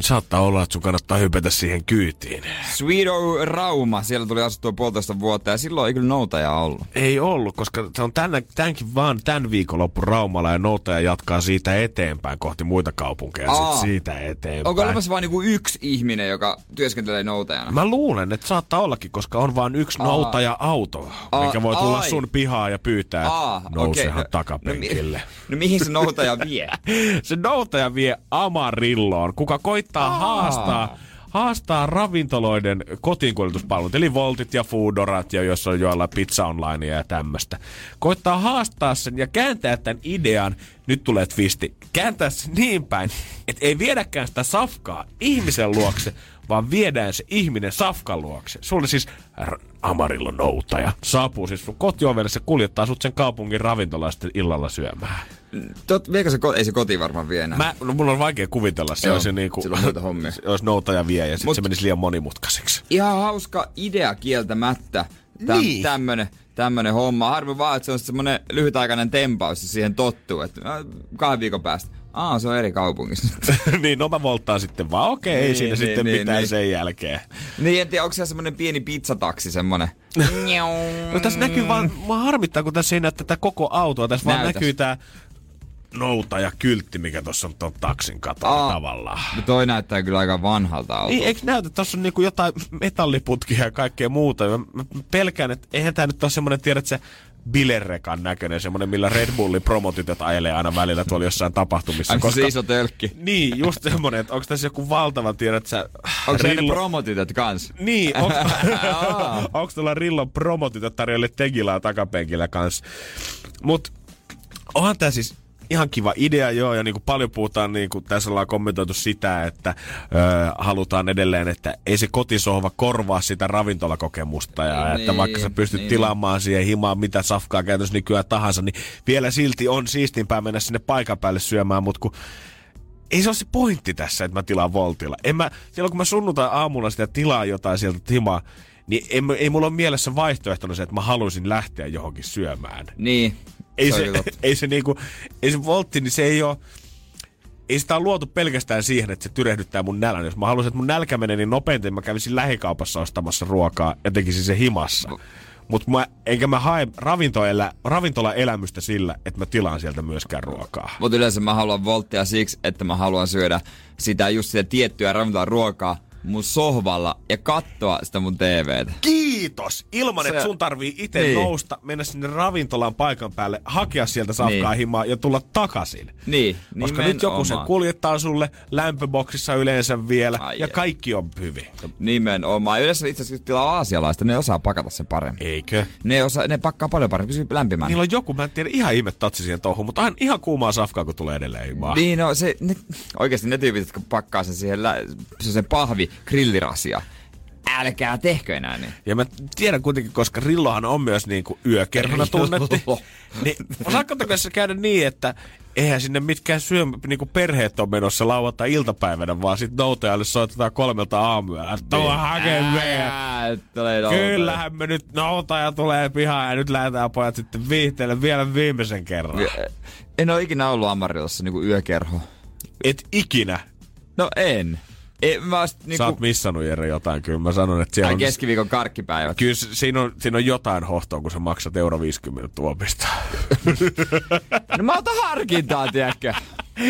saattaa olla, että sun kannattaa hypätä siihen kyytiin. Sweet O Rauma, siellä tuli asuttua puolitoista vuotta ja silloin ei kyllä noutaja ollut. Ei ollut, koska se on tänä, tämänkin vaan tämän viikonloppu Raumalla ja noutaja jatkaa siitä eteenpäin kohti muita kaupunkeja Aa. sit siitä eteenpäin. Onko olemassa vain niinku yksi ihminen, joka työskentelee noutajana? Mä luulen, että saattaa ollakin, koska on vain yksi Aa. noutaja-auto, Aa, mikä voi tulla ai. sun pihaan ja pyytää, Aa, nousehan okei. takapenkille. No, mi- no mihin se noutaja vie? Se noutaja vie Amarilloon, kuka koittaa haastaa haastaa ravintoloiden kotiinkuljetuspalvelut, eli Voltit ja Foodorat, ja jos on joilla pizza online ja tämmöistä. Koittaa haastaa sen ja kääntää tämän idean, nyt tulee twisti, kääntää sen niin päin, että ei viedäkään sitä safkaa ihmisen luokse, vaan viedään se ihminen safkan luokse. Sulle siis Amarillo noutaja. Saapuu siis sun kotiovelle, se kuljettaa sut sen kaupungin ravintolaan sitten illalla syömään. Tot, viekö se, ko- ei se kotiin varmaan vie enää. Mä, no, mulla on vaikea kuvitella, se Joo, olisi niinku, sillä on muita hommia. se olisi noutaja vie ja sitten se menisi liian monimutkaiseksi. Ihan hauska idea kieltämättä. Täm, Niin. tämmönen, tämmönen homma. Harmi vaan, että se on semmonen lyhytaikainen tempaus ja siihen tottuu. Että äh, kahden viikon päästä. Aa, se on eri kaupungissa. niin, no mä volttaan sitten vaan. Okei, ei Niin, siinä niin, sitten niin, mitään niin. sen jälkeen. niin, en tiedä, onko se semmonen pieni pizzataksi semmonen. No tässä näkyy vaan, mua harmittaa, kun tässä ei näy tätä koko autoa. Tässä vaan Näytäs. näkyy tää noutaja kyltti, mikä tuossa on tuon taksin katolla Aa. tavallaan. No toi näyttää kyllä aika vanhalta autolta. Niin, eikö näytä, että tuossa on niinku jotain metalliputkia ja kaikkea muuta. Mä, mä pelkään, että eihän tää nyt ole semmonen, tiedät se bilerekan näköinen, semmonen, millä Red Bullin promotytöt ajelee aina välillä tuolla jossain tapahtumissa. Onko se iso tölkki? Niin, just semmonen, että onko tässä joku valtava, tiedät sä... Onko se ne Rillo- promotytöt kans? Niin, onko tuolla Rillon promotytöt tarjolle Tegilaa takapenkillä kanssa. Mut onhan tää siis ihan kiva idea, joo, ja niinku paljon puhutaan, niinku tässä ollaan kommentoitu sitä, että ö, halutaan edelleen, että ei se kotisohva korvaa sitä ravintolakokemusta, ja Niin, että vaikka sä pystyt niin. tilaamaan siihen himaan mitä safkaa käytössä nykyään tahansa, niin vielä silti on siistimpää mennä sinne paikan päälle syömään, mutta kun ei se ole se pointti tässä, että mä tilaan Voltilla. En mä, silloin kun mä sunnuntai aamulla sitä tilaa jotain sieltä timaa, niin ei, ei mulla ole mielessä vaihtoehtona se, että mä haluaisin lähteä johonkin syömään. Niin. Ei se, totta. ei se niinku, ei se voltti, niin se ei ole, ei sitä ole luotu pelkästään siihen, että se tyrehdyttää mun nälän. Jos mä haluaisin, että mun nälkä menee niin nopeasti, mä kävisin lähikaupassa ostamassa ruokaa ja tekisin se himassa. Mutta mä, enkä mä hae ravintoelä, ravintolaelämystä sillä, että mä tilaan sieltä myöskään ruokaa. Mutta yleensä mä haluan volttia siksi, että mä haluan syödä sitä just sitä tiettyä ravintolan ruokaa mun sohvalla ja katsoa sitä mun TVtä. Kiitos! Ilman, että sun tarvii itse Niin. nousta, mennä sinne ravintolan paikan päälle, hakea sieltä safkaa Niin. himaa ja tulla takaisin. Niin, Koska nyt joku sen kuljettaa sulle lämpöboksissa yleensä vielä Ai ja ai. kaikki on hyvin. Nimenomaan. Yleensä itse asiassa tilaa aasialaista, ne osaa pakata sen paremmin. Eikö? Ne, osaa, ne pakkaa paljon paremmin, pysyy lämpimänä. Niillä on joku, mä en tiedä, ihan ihme tatsi siihen touhuun, mutta aina ihan kuumaa safkaa, kun tulee edelleen himaa. Niin, no se, ne, oikeasti ne tyypit, jotka pakkaa sen siihen lä, se sen pahvi grillirasia. Älkää tehkö enää niin. Ja mä tiedän kuitenkin, koska Rillohan on myös niinku yökerhona tunnettu. niin osaatko tässä käydä niin, että eihän sinne mitkään syö, niinku perheet on menossa lauantai-iltapäivänä, vaan sit noutajalle soitetaan kolmelta aamuyöllä. Tuo. Ää, tulee noutaja. Kyllähän me nyt noutaja tulee pihaan ja nyt lähdetään pojat sitten viihteelle vielä viimeisen kerran. En ole ikinä ollut Amarilassa niinku yökerho. Et ikinä. No en. En mä oon sit Sä niinku... oot missannut Jere jotain, kyllä mä sanon, että siellä Ai on... keskiviikon karkkipäivät. Kyllä siinä on, siinä on jotain hohtoa, kun sä maksat euro 50 tuopista. No mä otan harkintaa, tiedätkö?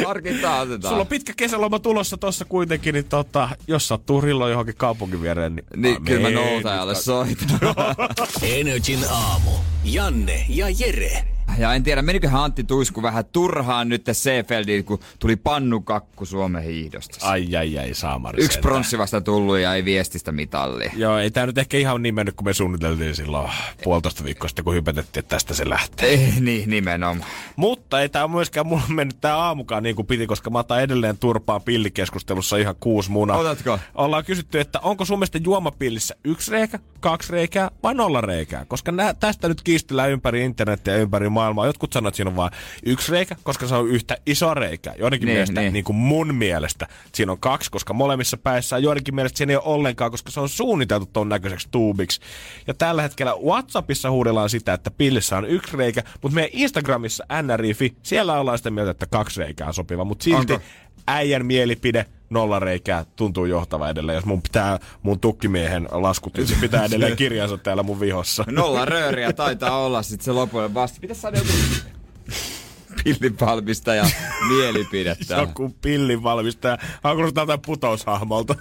Harkintaa otetaan. Sulla on pitkä kesäloma tulossa tossa kuitenkin, niin tota, jos sattuu rillo johonkin kaupunkin viereen, niin... Niin, kyllä mä Amen. noutajalle soitan. Energin aamu. Janne ja Jere. Ja en tiedä, meniköhän Antti Tuisku vähän turhaan nyt Seefeldiin, kun tuli pannukakku Suomen hiihdosta. Ai, ai, ai, saamari. Yksi pronssi vasta tullut ja ei viestistä mitallia. Joo, ei tää nyt ehkä ihan niin mennyt, kun me suunniteltiin silloin puolitoista viikkoa sitten, kun hypetettiin, että tästä se lähtee. Ei, niin, nimenomaan. Mutta ei ole myöskään mulla mennyt tää aamukaan niin kuin piti, koska mä otan edelleen turpaa pillikeskustelussa ihan kuusi munaa. Otatko? Ollaan kysytty, että onko sun mielestä juomapillissä yksi reikä, kaksi reikää vai nolla reikää? Koska nää, tästä nyt kiistellään ympäri internettiä ja ympäri maailmaa. Jotkut sanoo, että siinä on vain yksi reikä, koska se on yhtä iso reikä. Joidenkin Niin, mielestä, niin. niin. kuin mun mielestä, siinä on kaksi, koska molemmissa päissä on joidenkin mielestä siinä ei ole ollenkaan, koska se on suunniteltu ton näköiseksi tuubiksi. Ja tällä hetkellä WhatsAppissa huudellaan sitä, että pillissä on yksi reikä, mutta meidän Instagramissa nrifi, siellä ollaan sitä mieltä, että kaksi reikää on sopiva, mutta silti Onko? Äijän mielipide nolla reikää tuntuu johtava edelleen. Jos mun pitää mun tukkimiehen laskut, niin pitää edelleen kirjansa täällä mun vihossa. Nolla rööriä taitaa olla sit se lopullinen vasta. Pitäis saada joku pillipalmista ja mielipidettä. Joku pillin valmistaja. Onko tältä putoushahmolta?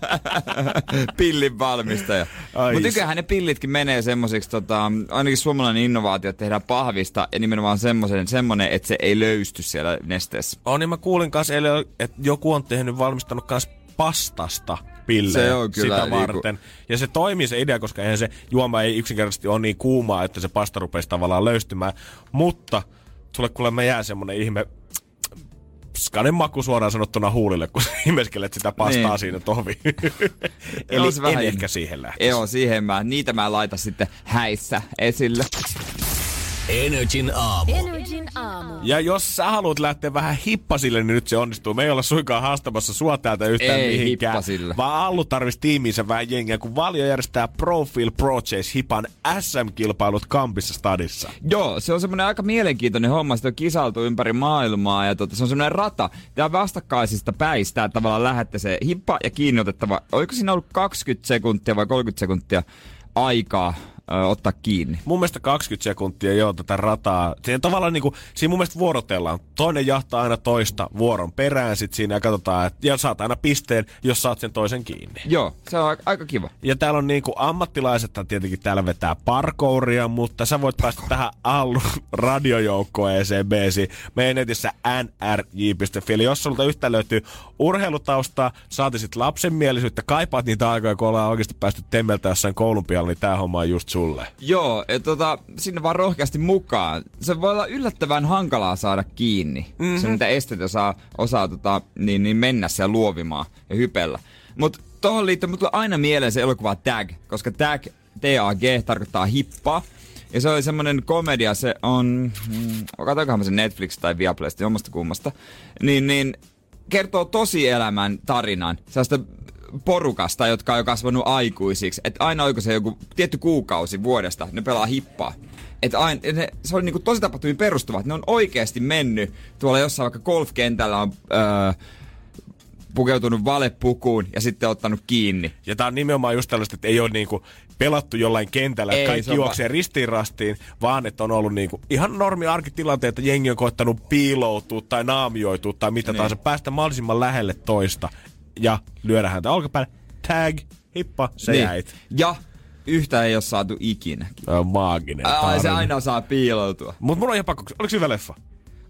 Pillin valmistaja. Ai Mutta nykyään ne pillitkin menee semmosiksi, tota, ainakin suomalainen innovaatio, että tehdään pahvista ja nimenomaan semmoisen, semmonen, että se ei löysty siellä nesteessä. on, niin mä kuulin kanssa eilen, että joku on tehnyt, valmistanut kanssa pastasta pillejä Se on kyllä sitä niinku- varten. Ja se toimii se idea, koska eihän se juoma ei yksinkertaisesti ole niin kuumaa, että se pasta rupeisi tavallaan löystymään. Mutta sulle kuulemma jää semmonen ihme skanen maku suoraan sanottuna huulille, kun imeskelet sitä pastaa Niin. siinä tohvi. Eli en vähän- ehkä siihen lähtisi. Joo, siihen mä, niitä mä laitan sitten häissä esille. Energin aamu. Energin aamu. Ja jos sä haluat lähteä vähän hippasille, niin nyt se onnistuu. Me ei olla suinkaan haastamassa sua täältä yhtään Ei mihinkään. hippasille. Vaan Allu tarvisi tiimiinsä vähän jengiä, kun Valio järjestää Profile Pro Chase Hipan SM-kilpailut Kampissa stadissa. Joo, se on semmoinen aika mielenkiintoinen homma. Sitä on kisaltu ympäri maailmaa ja tota, se on semmoinen rata. Tämä vastakkaisista päistä että tavallaan lähette se hippa ja kiinni otettava. Oliko siinä ollut 20 sekuntia vai 30 sekuntia aikaa ö, ottaa kiinni. Mun mielestä 20 sekuntia joo tätä rataa. Siinä tavallaan niinku, siinä mun mielestä vuorotellaan. Toinen jahtaa aina toista vuoron perään sit siinä ja katsotaan, että ja saat aina pisteen, jos saat sen toisen kiinni. Joo, se on aika, aika kiva. Ja täällä on niinku ammattilaiset tietenkin täällä vetää parkouria, mutta sä voit päästä tähän Allun radiojoukkoeeseen beesi meidän netissä nrj.fi. Eli jos sulta yhtä löytyy urheilutaustaa, saatisit lapsenmielisyyttä, kaipaat niitä aikoja, kun ollaan oikeasti päästy temmeltä jossain koulun pialla, niin tää homma on just sulle. Joo, ja tota, sinne vaan rohkeasti mukaan. Se voi olla yllättävän hankalaa saada kiinni. Mm-hmm. Se, mitä esteitä saa, osaa tota, niin, niin mennä siellä luovimaan ja hypellä. Mutta tuohon liittyen, mutta aina mieleen se elokuva Tag, koska Tag, T-A-G, tarkoittaa hippaa. Ja se oli semmonen komedia, se on, mm, katsoinkohan mä sen Netflix tai Viaplaysta, jommasta kummasta. Niin, niin kertoo tosielämän tarinan sellaista porukasta, jotka on jo kasvanut aikuisiksi. Että aina oiko se joku tietty kuukausi vuodesta, ne pelaa hippaa. Että aina, ne, se oli niinku tosi tapahtumiin perustuvat. Ne on oikeasti mennyt tuolla jossain vaikka golfkentällä on öö, pukeutunut valepukuun ja sitten ottanut kiinni. Ja tää on nimenomaan just tällaista, että ei ole niinku pelattu jollain kentällä, Ei, että kaikki juoksee ristiin rastiin, vaan että on ollut niinku ihan normi arkitilanteita, jengi on koittanut piiloutua tai naamioitua tai mitä Niin. tahansa, päästä mahdollisimman lähelle toista ja lyödä häntä olkapäälle. Tag, hippa, sä niin. jäit. Ja yhtä ei ole saatu ikinä. Tämä on maaginen Ai, se tarina. aina saa piiloutua. Mut mulla on ihan pakko, oliko se hyvä leffa?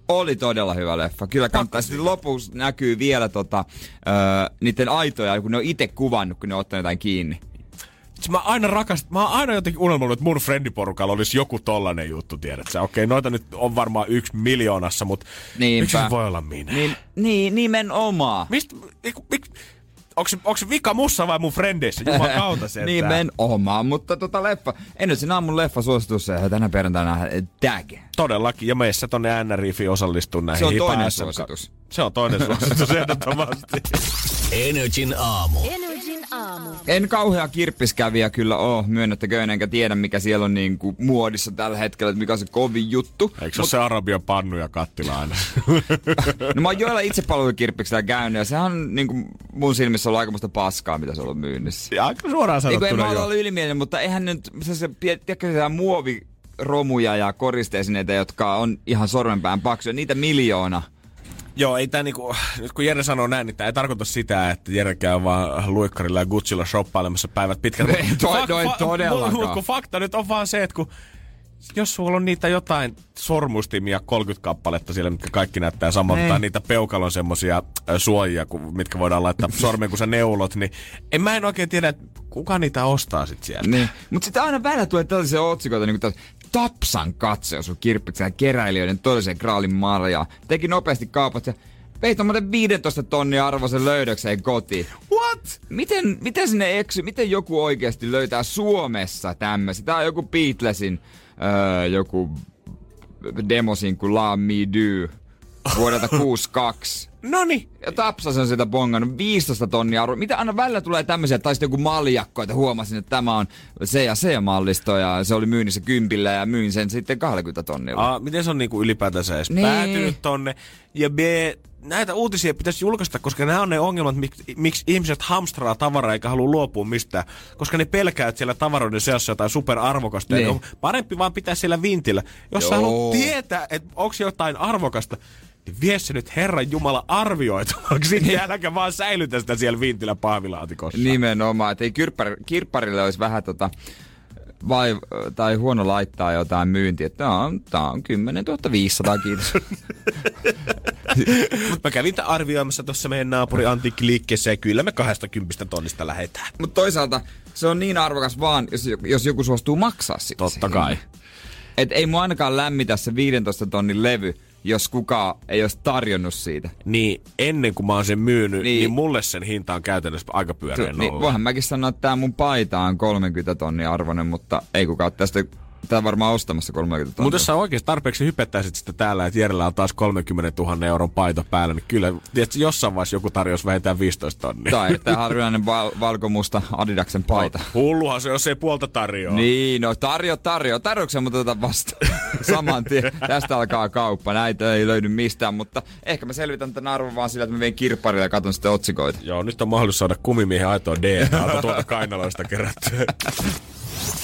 Oli todella hyvä leffa. Kyllä kannattaa. Sitten lopussa näkyy vielä tota, öö, niiden aitoja, kun ne on itse kuvannut, kun ne on ottanut jotain kiinni. Mä aina rakastan, mä oon aina jotenkin unelmoinut, että mun friendiporukalla olisi joku tollanen juttu, tiedät sä. Okei, noita nyt on varmaan yksi miljoonassa, mutta Niinpä. miksi se voi olla minä? Niin, niin nimenomaan. Mistä, eiku, mik, onko se, onko se vika mussa vai mun frendeissä? Juman kautta sentään. Nimenomaan, mutta tota leffa, ennen sen aamun leffa suositus ja tänä perjantaina Tag. Todellakin, ja meissä tonne NRIFi osallistuu näihin Se on toinen suositus. Se on toinen suositus, ehdottomasti. Energin aamu. Energin aamu. En kauhea kirppiskävijä kyllä oo, myönnettäköön, enkä tiedä mikä siellä on niinku muodissa tällä hetkellä, että mikä on se kovin juttu. Eikö se ole se Arabian pannu ja kattila aina? No mä oon joilla itsepalvelukirppiksellä käynyt ja sehän on niinku mun silmissä ollut aikamoista paskaa, mitä se on ollut myynnissä. Ja aika suoraan Eiku, en sanottuna mä ole ylimielinen, mutta eihän nyt se, se tiedätkö, se muovi romuja ja koristeesineitä, jotka on ihan sormenpään paksuja, niitä miljoona. Joo, ei tää niinku, nyt kun Jere sanoo näin, niin tää ei tarkoita sitä, että Jere käy vaan luikkarilla ja Gucciilla shoppailemassa päivät pitkät. Ei toi- toi todellakaan. Mut kun fakta nyt on vaan se, että kun jos sulla on niitä jotain sormustimia 30 kappaletta siellä, mitkä kaikki näyttää samalta, Niin. tai niitä peukalon semmosia suojia, mitkä voidaan laittaa sormeen, kun sä neulot, niin en mä en oikein tiedä, että kuka niitä ostaa sit sieltä. Niin. Mutta sitten aina välillä tulee tällaisia otsikoita, niin kuin Tapsan katse sun kirppiksen keräilijöiden todellisen graalin marjaa. Teki nopeasti kaupat ja vei tommonen 15 tonnia arvoisen löydökseen kotiin. What? Miten, miten sinne eksy, miten joku oikeasti löytää Suomessa tämmöisen? Tää on joku Beatlesin öö, joku demosin kuin La Me Do vuodelta 62. Noni. Ja Tapsas on sitä bongannut 15 tonnia arvo. Mitä aina välillä tulee tämmöisiä, tai sitten joku maljakko, että huomasin, että tämä on se ja se mallisto, ja se oli myynnissä kympillä, ja myin sen sitten 20 tonnilla. A, miten se on niinku ylipäätänsä edes Niin. päätynyt tonne? Ja B, näitä uutisia pitäisi julkaista, koska nämä on ne ongelmat, miksi, miksi ihmiset hamstraa tavaraa eikä halua luopua mistään. Koska ne pelkää, että siellä tavaroiden seassa jotain superarvokasta. Niin. Niin. On parempi vaan pitää siellä vintillä. Jos sä Joo. haluat tietää, että onko jotain arvokasta, niin vie se nyt Herran Jumala arvioitavaksi. Niin äläkä vaan säilytä sitä siellä vintillä pahvilaatikossa. Nimenomaan, että ei kirppar, kirpparille olisi vähän tota, vai, tai huono laittaa jotain myyntiä, että tää on, tää on 10 500, kiitos. Mä kävin arvioimassa tuossa meidän naapuri antiikkiliikkeessä ja kyllä me 20 tonnista lähetään. Mutta toisaalta se on niin arvokas vaan, jos, jos joku suostuu maksaa sitä. Totta sen kai. Et ei mua ainakaan lämmitä se 15 tonnin levy, jos kukaan ei olisi tarjonnut siitä. niin ennen kuin mä oon sen myynyt, niin, Niin. niin mulle sen hinta on käytännössä aika pyöreä Niin, nolla. voihan mäkin sanoa, että tämä mun paita on 30 tonnia arvoinen, mutta ei kukaan tästä tää varmaan ostamassa 30 tonnia. Mutta jos sä oikeasti tarpeeksi hypettäisit sitä täällä, että Jerellä on taas 30 000 euron paito päällä, niin kyllä tiedätkö, jossain vaiheessa joku tarjosi vähintään 15 tonnia. Tai tämä harvinainen val- valkomusta Adidaksen paita. Hulluhan se, jos ei puolta tarjoa. Niin, no tarjo, tarjo. Tarjouksia mutta tätä vastaan. Saman tien. Tästä alkaa kauppa. Näitä ei löydy mistään, mutta ehkä mä selvitän tämän arvon vaan sillä, että mä vien kirpparille ja katson sitten otsikoita. Joo, nyt on mahdollisuus saada kumimiehen aitoa DNAta tuolta kainaloista kerättyä.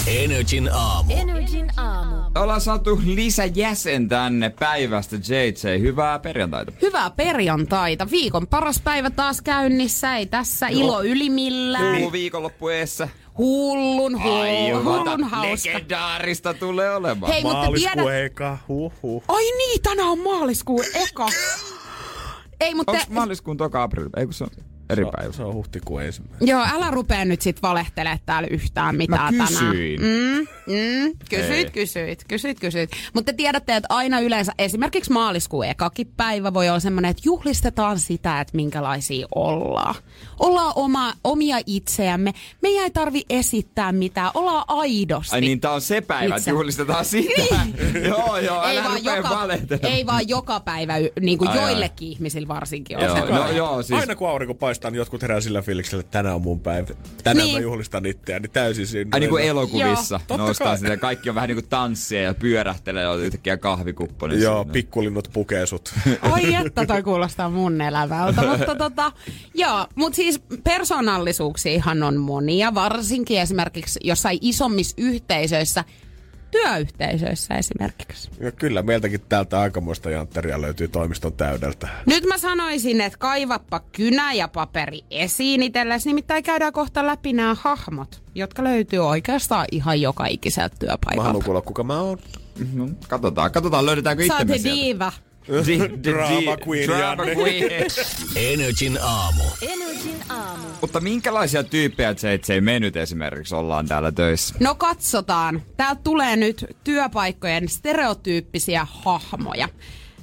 Energin aamu. Energin aamu. Ollaan saatu lisäjäsen tänne päivästä JJ. Hyvää perjantaita. Hyvää perjantaita. Viikon paras päivä taas käynnissä. Ei tässä ilo yli millään. Hullu viikonloppu eessä. Hullun, Aivan, hullun hauska. legendaarista tulee olemaan. Hei, mutta tiedät... Eka, huh, huh. Ai niin, tänään on maaliskuun eka. Ei, mutta... Onko maaliskuun toka aprili? Ei kun se on eri päivä. Se on huhtikuun ensimmäinen. Joo, älä rupea nyt sit valehtelemaan täällä yhtään mitään Mä tänään. kysyin. Mm, mm, kysyit, Ei. kysyit, kysyit, kysyit. Mutta te tiedätte, että aina yleensä esimerkiksi maaliskuun ekakin päivä voi olla semmoinen, että juhlistetaan sitä, että minkälaisia ollaan. Ollaan oma, omia itseämme. Meidän ei tarvi esittää mitään. Ollaan aidosti. Ai niin, tää on se päivä, että juhlistetaan sitä. joo, joo, ei, vaan joka, ei vaan joka päivä, niin kuin Ai, ai. joillekin ihmisille varsinkin on Joo, se. no, joo, siis Aina kun aurinko paistaa, niin jotkut herää sillä fiiliksellä, että tänään on mun päivä. Tänään Niin. mä juhlistan itseäni täysin siinä. Ai niin kuin elokuvissa Joo. Totta noustaan kai. sitä. Kaikki on vähän niin kuin tanssia ja pyörähtelee ja yhtäkkiä kahvikuppo. niin Joo, siinä. pikkulinnut pukee sut. Oi että toi kuulostaa mun elävältä. mutta tota, joo, mut siis persoonallisuuksiahan on monia, varsinkin esimerkiksi jossain isommissa yhteisöissä, työyhteisöissä esimerkiksi. ja kyllä, meiltäkin täältä aikamoista jantteria löytyy toimiston täydeltä. Nyt mä sanoisin, että kaivappa kynä ja paperi esiin itsellesi, nimittäin käydään kohta läpi nämä hahmot, jotka löytyy oikeastaan ihan joka ikiseltä Mä työpaikalta. haluan kuulla, kuka mä oon. No, katsotaan, katsotaan löydetäänkö Sä itsemme se sieltä. diiva. Drama queen, Drama queen. Energin aamu. Energin aamu. Mutta minkälaisia tyyppejä JJ me nyt esimerkiksi ollaan täällä töissä? No katsotaan. Täältä tulee nyt työpaikkojen stereotyyppisiä hahmoja.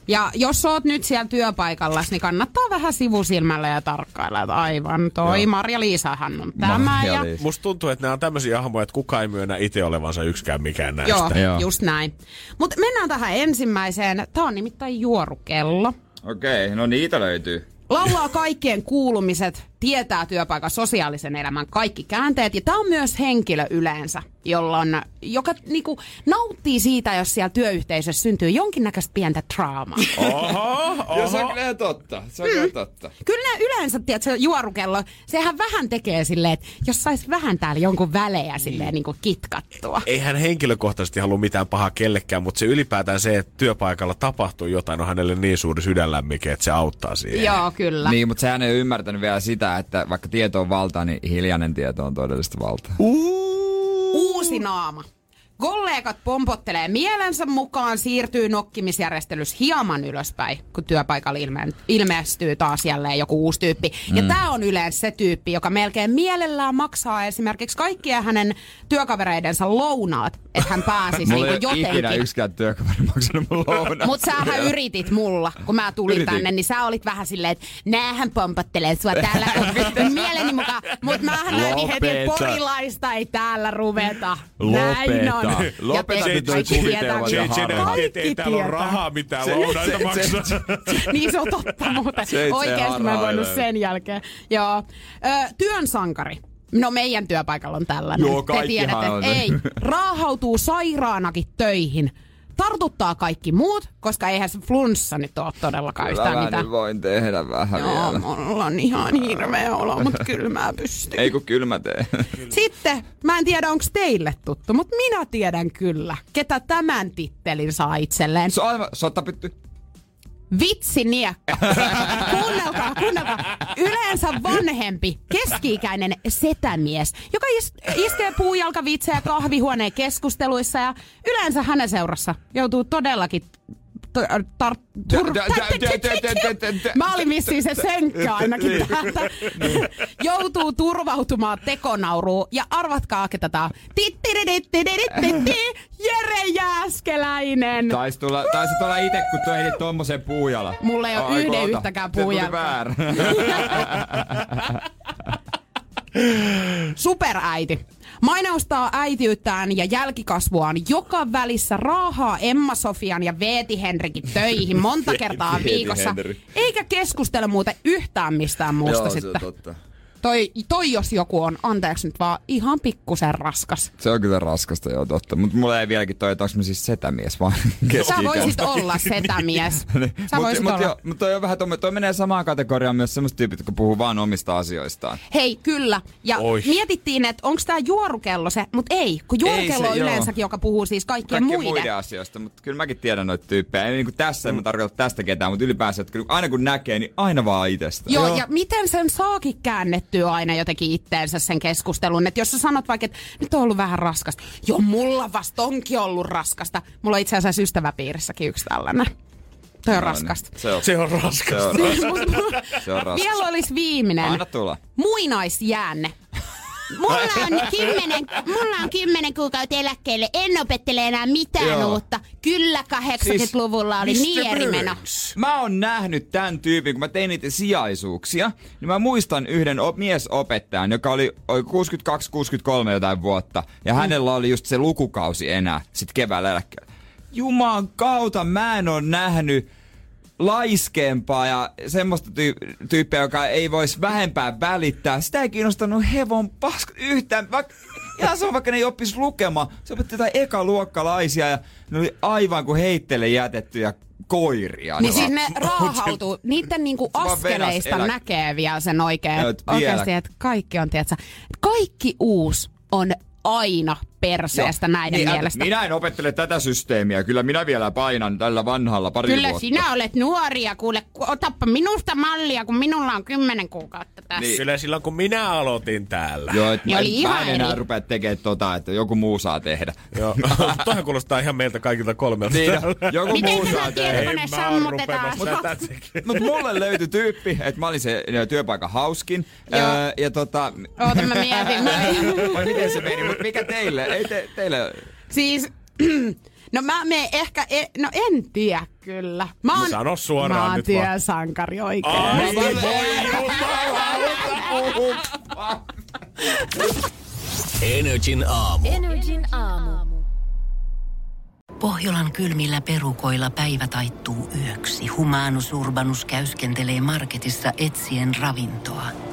Ja jos oot nyt siellä työpaikalla, niin kannattaa vähän sivusilmällä ja tarkkailla, että aivan toi Joo. Marja-Liisahan on tämä. Ja, Marja-Liisa. Musta tuntuu, että nämä on tämmöisiä hahmoja, että kukaan ei myönnä itse olevansa yksikään mikään näistä. joo, Joo. just näin. Mutta mennään tähän ensimmäiseen. Tämä on nimittäin juorukello. Okei, no niitä löytyy. Laulaa kaikkien kuulumiset, tietää työpaikan sosiaalisen elämän kaikki käänteet. Ja tämä on myös henkilö yleensä, jolla on, joka niinku, nauttii siitä, jos siellä työyhteisössä syntyy jonkinnäköistä pientä draamaa. Oho, Joo, se on oho. kyllä totta. Se on kyllä totta. Kyllä yleensä, tiedätkö, juorukello, sehän vähän tekee silleen, että jos sais vähän täällä jonkun välejä silleen niin kuin kitkattua. Ei hän henkilökohtaisesti halua mitään pahaa kellekään, mutta se ylipäätään se, että työpaikalla tapahtuu jotain, on hänelle niin suuri sydänlämmike, että se auttaa siihen. Joo, kyllä. Niin, mutta sehän ei ymmärtänyt vielä sitä, että vaikka tieto on valtaa, niin hiljainen tieto on todellista valtaa. Uusi naama. Kollegat pompottelee mielensä mukaan, siirtyy nokkimisjärjestelys hieman ylöspäin, kun työpaikalla ilme- ilmestyy taas jälleen joku uusi tyyppi. Mm. Ja tämä on yleensä se tyyppi, joka melkein mielellään maksaa esimerkiksi kaikkien hänen työkavereidensa lounaat, että hän pääsisi Mulla ei niinku ole ikinä jotenkin. yksikään työkaveri maksanut mun lounaa. Mut sähän yritit mulla, kun mä tulin Yritin. tänne, niin sä olit vähän silleen, että näähän pompottelee sua täällä kun mieleni mukaan. Mut mähän näytin heti, että porilaista ei täällä ruveta. Lopeta. Näin on. Lopeta Ja te nyt toi kaikki kuvitelma tietää, ja harha. Ei täällä ole rahaa mitään Se- lounaita maksaa. niin se on totta muuten. Oikeesti mä en voinut sen jälkeen. Joo. Ö, työn sankari. No meidän työpaikalla on tällainen. Joo, Te tiedätte, on. että ei. Raahautuu sairaanakin töihin. Tartuttaa kaikki muut, koska eihän se flunssa nyt ole todellakaan Kyllä yhtään mä mitään. voin tehdä vähän Joo, vielä. mulla on ihan hirveä olo, mutta kyllä mä pystyn. Ei kun kyllä mä teen. Sitten, mä en tiedä onko teille tuttu, mutta minä tiedän kyllä, ketä tämän tittelin saa itselleen. Se on aivan sottapytty. Vitsiniekka. kuunnelkaa, kuunnelkaa. Yleensä vanhempi, keski-ikäinen setämies, joka is- iskee puujalkavitsejä kahvihuoneen keskusteluissa ja yleensä hänen seurassa joutuu todellakin Mä olin vissiin se sönkkö ainakin Niin. täältä. Joutuu turvautumaan tekonauruun. Ja arvatkaa, ketä tää on. Jere Jääskeläinen. Taisi tulla, taisi tulla ite, kun tuo heitit tommosen puujala. Mulla ei Ai, yhden yhtäkään Se tuli puujalkaa. väärä. Superäiti. Mainostaa äitiyttään ja jälkikasvuaan joka välissä raahaa Emma Sofian ja Veeti Henrikin töihin monta kertaa viikossa. Eikä keskustele muuten yhtään mistään muusta Joo, se on sitten. totta. Toi, toi jos joku on, anteeksi nyt vaan, ihan pikkusen raskas. Se on kyllä raskasta, joo totta. Mutta mulla ei vieläkin toi, että onko mä siis setämies vaan Sä voisit olla setämies. Sä Mutta voisit mut, olla. jo, mut toi, on vähän, toi, toi menee samaan kategoriaan myös semmoista tyypit, jotka puhuu vaan omista asioistaan. Hei, kyllä. Ja Oi. mietittiin, että onko tämä juorukello se, mutta ei, kun juorukello se, on joo. yleensäkin, joka puhuu siis kaikkien Kaikkien muiden. muiden asioista, mutta kyllä mäkin tiedän noita tyyppejä. Ei niinku tässä, en mä tarkoita tästä ketään, mutta ylipäänsä, että aina kun näkee, niin aina vaan itsestä. Joo, Joo, ja miten sen saakin käännettyä aina jotenkin itteensä sen keskustelun. Että jos sä sanot vaikka, että nyt on ollut vähän raskasta. Joo, mulla vasta onkin ollut raskasta. Mulla on itse asiassa ystäväpiirissäkin yksi tällainen. Toi on No niin, raskasta. Se on, Se on se raskasta. se on raskasta. Vielä olisi viimeinen. Anna tulla. Muinaisjäänne. Mulla on kymmenen, mulla on kymmenen kuukautta eläkkeelle. En opettele enää mitään Joo. uutta. Kyllä 80-luvulla oli niin eri meno. Mä oon nähnyt tämän tyypin, kun mä tein niitä sijaisuuksia, niin mä muistan yhden op- miesopettajan, joka oli, oli 62-63 jotain vuotta, ja hänellä oli just se lukukausi enää, sit keväällä eläkkeellä. Juman kautta mä en oo nähnyt laiskempaa ja semmoista tyy- tyyppiä, joka ei voisi vähempää välittää. Sitä ei kiinnostanut hevon paska yhtään. Vaikka, ihan sama, vaikka ne ei oppis lukemaan. Se opetti jotain ekaluokkalaisia ja ne oli aivan kuin heittele jätettyjä koiria. Niin siis ne raahautuu, niiden niinku askeleista näkee vielä sen oikein, oikeasti, että kaikki on, tiedätkö, kaikki uusi on aina perseestä näiden Niin, mielestä. Minä en opettele tätä systeemiä. Kyllä minä vielä painan tällä vanhalla pari Kyllä vuotta. sinä olet nuoria, kuule, ku- otappa minusta mallia, kun minulla on kymmenen kuukautta tässä. Niin. Kyllä silloin kun minä aloitin täällä. Joo, et Niin mä, oli mä ihan en enää eri. rupea tekemään tota, että joku muu saa tehdä. Joo. Toihan kuulostaa ihan meiltä kaikilta kolmelta. Niin, joku Miten muu saa tehdä. tietokone En mä oo sammutetaan? rupemassa tätä tekemään. Mutta mulle löytyi tyyppi, että mä olin se työpaikan hauskin. Joo. Öö, ja tota... Oota, mä mietin. Vai miten se meni? Mutta mikä teille? Ei te, teille... Siis, no mä menen ehkä, e, no en tiedä kyllä. Mä oon, Sano suoraan mä oon nyt vaan. työsankari oikein. Ai, voi Energin aamu. Energin aamu. Pohjolan kylmillä perukoilla päivä taittuu yöksi. Humanus Urbanus käyskentelee marketissa etsien ravintoa.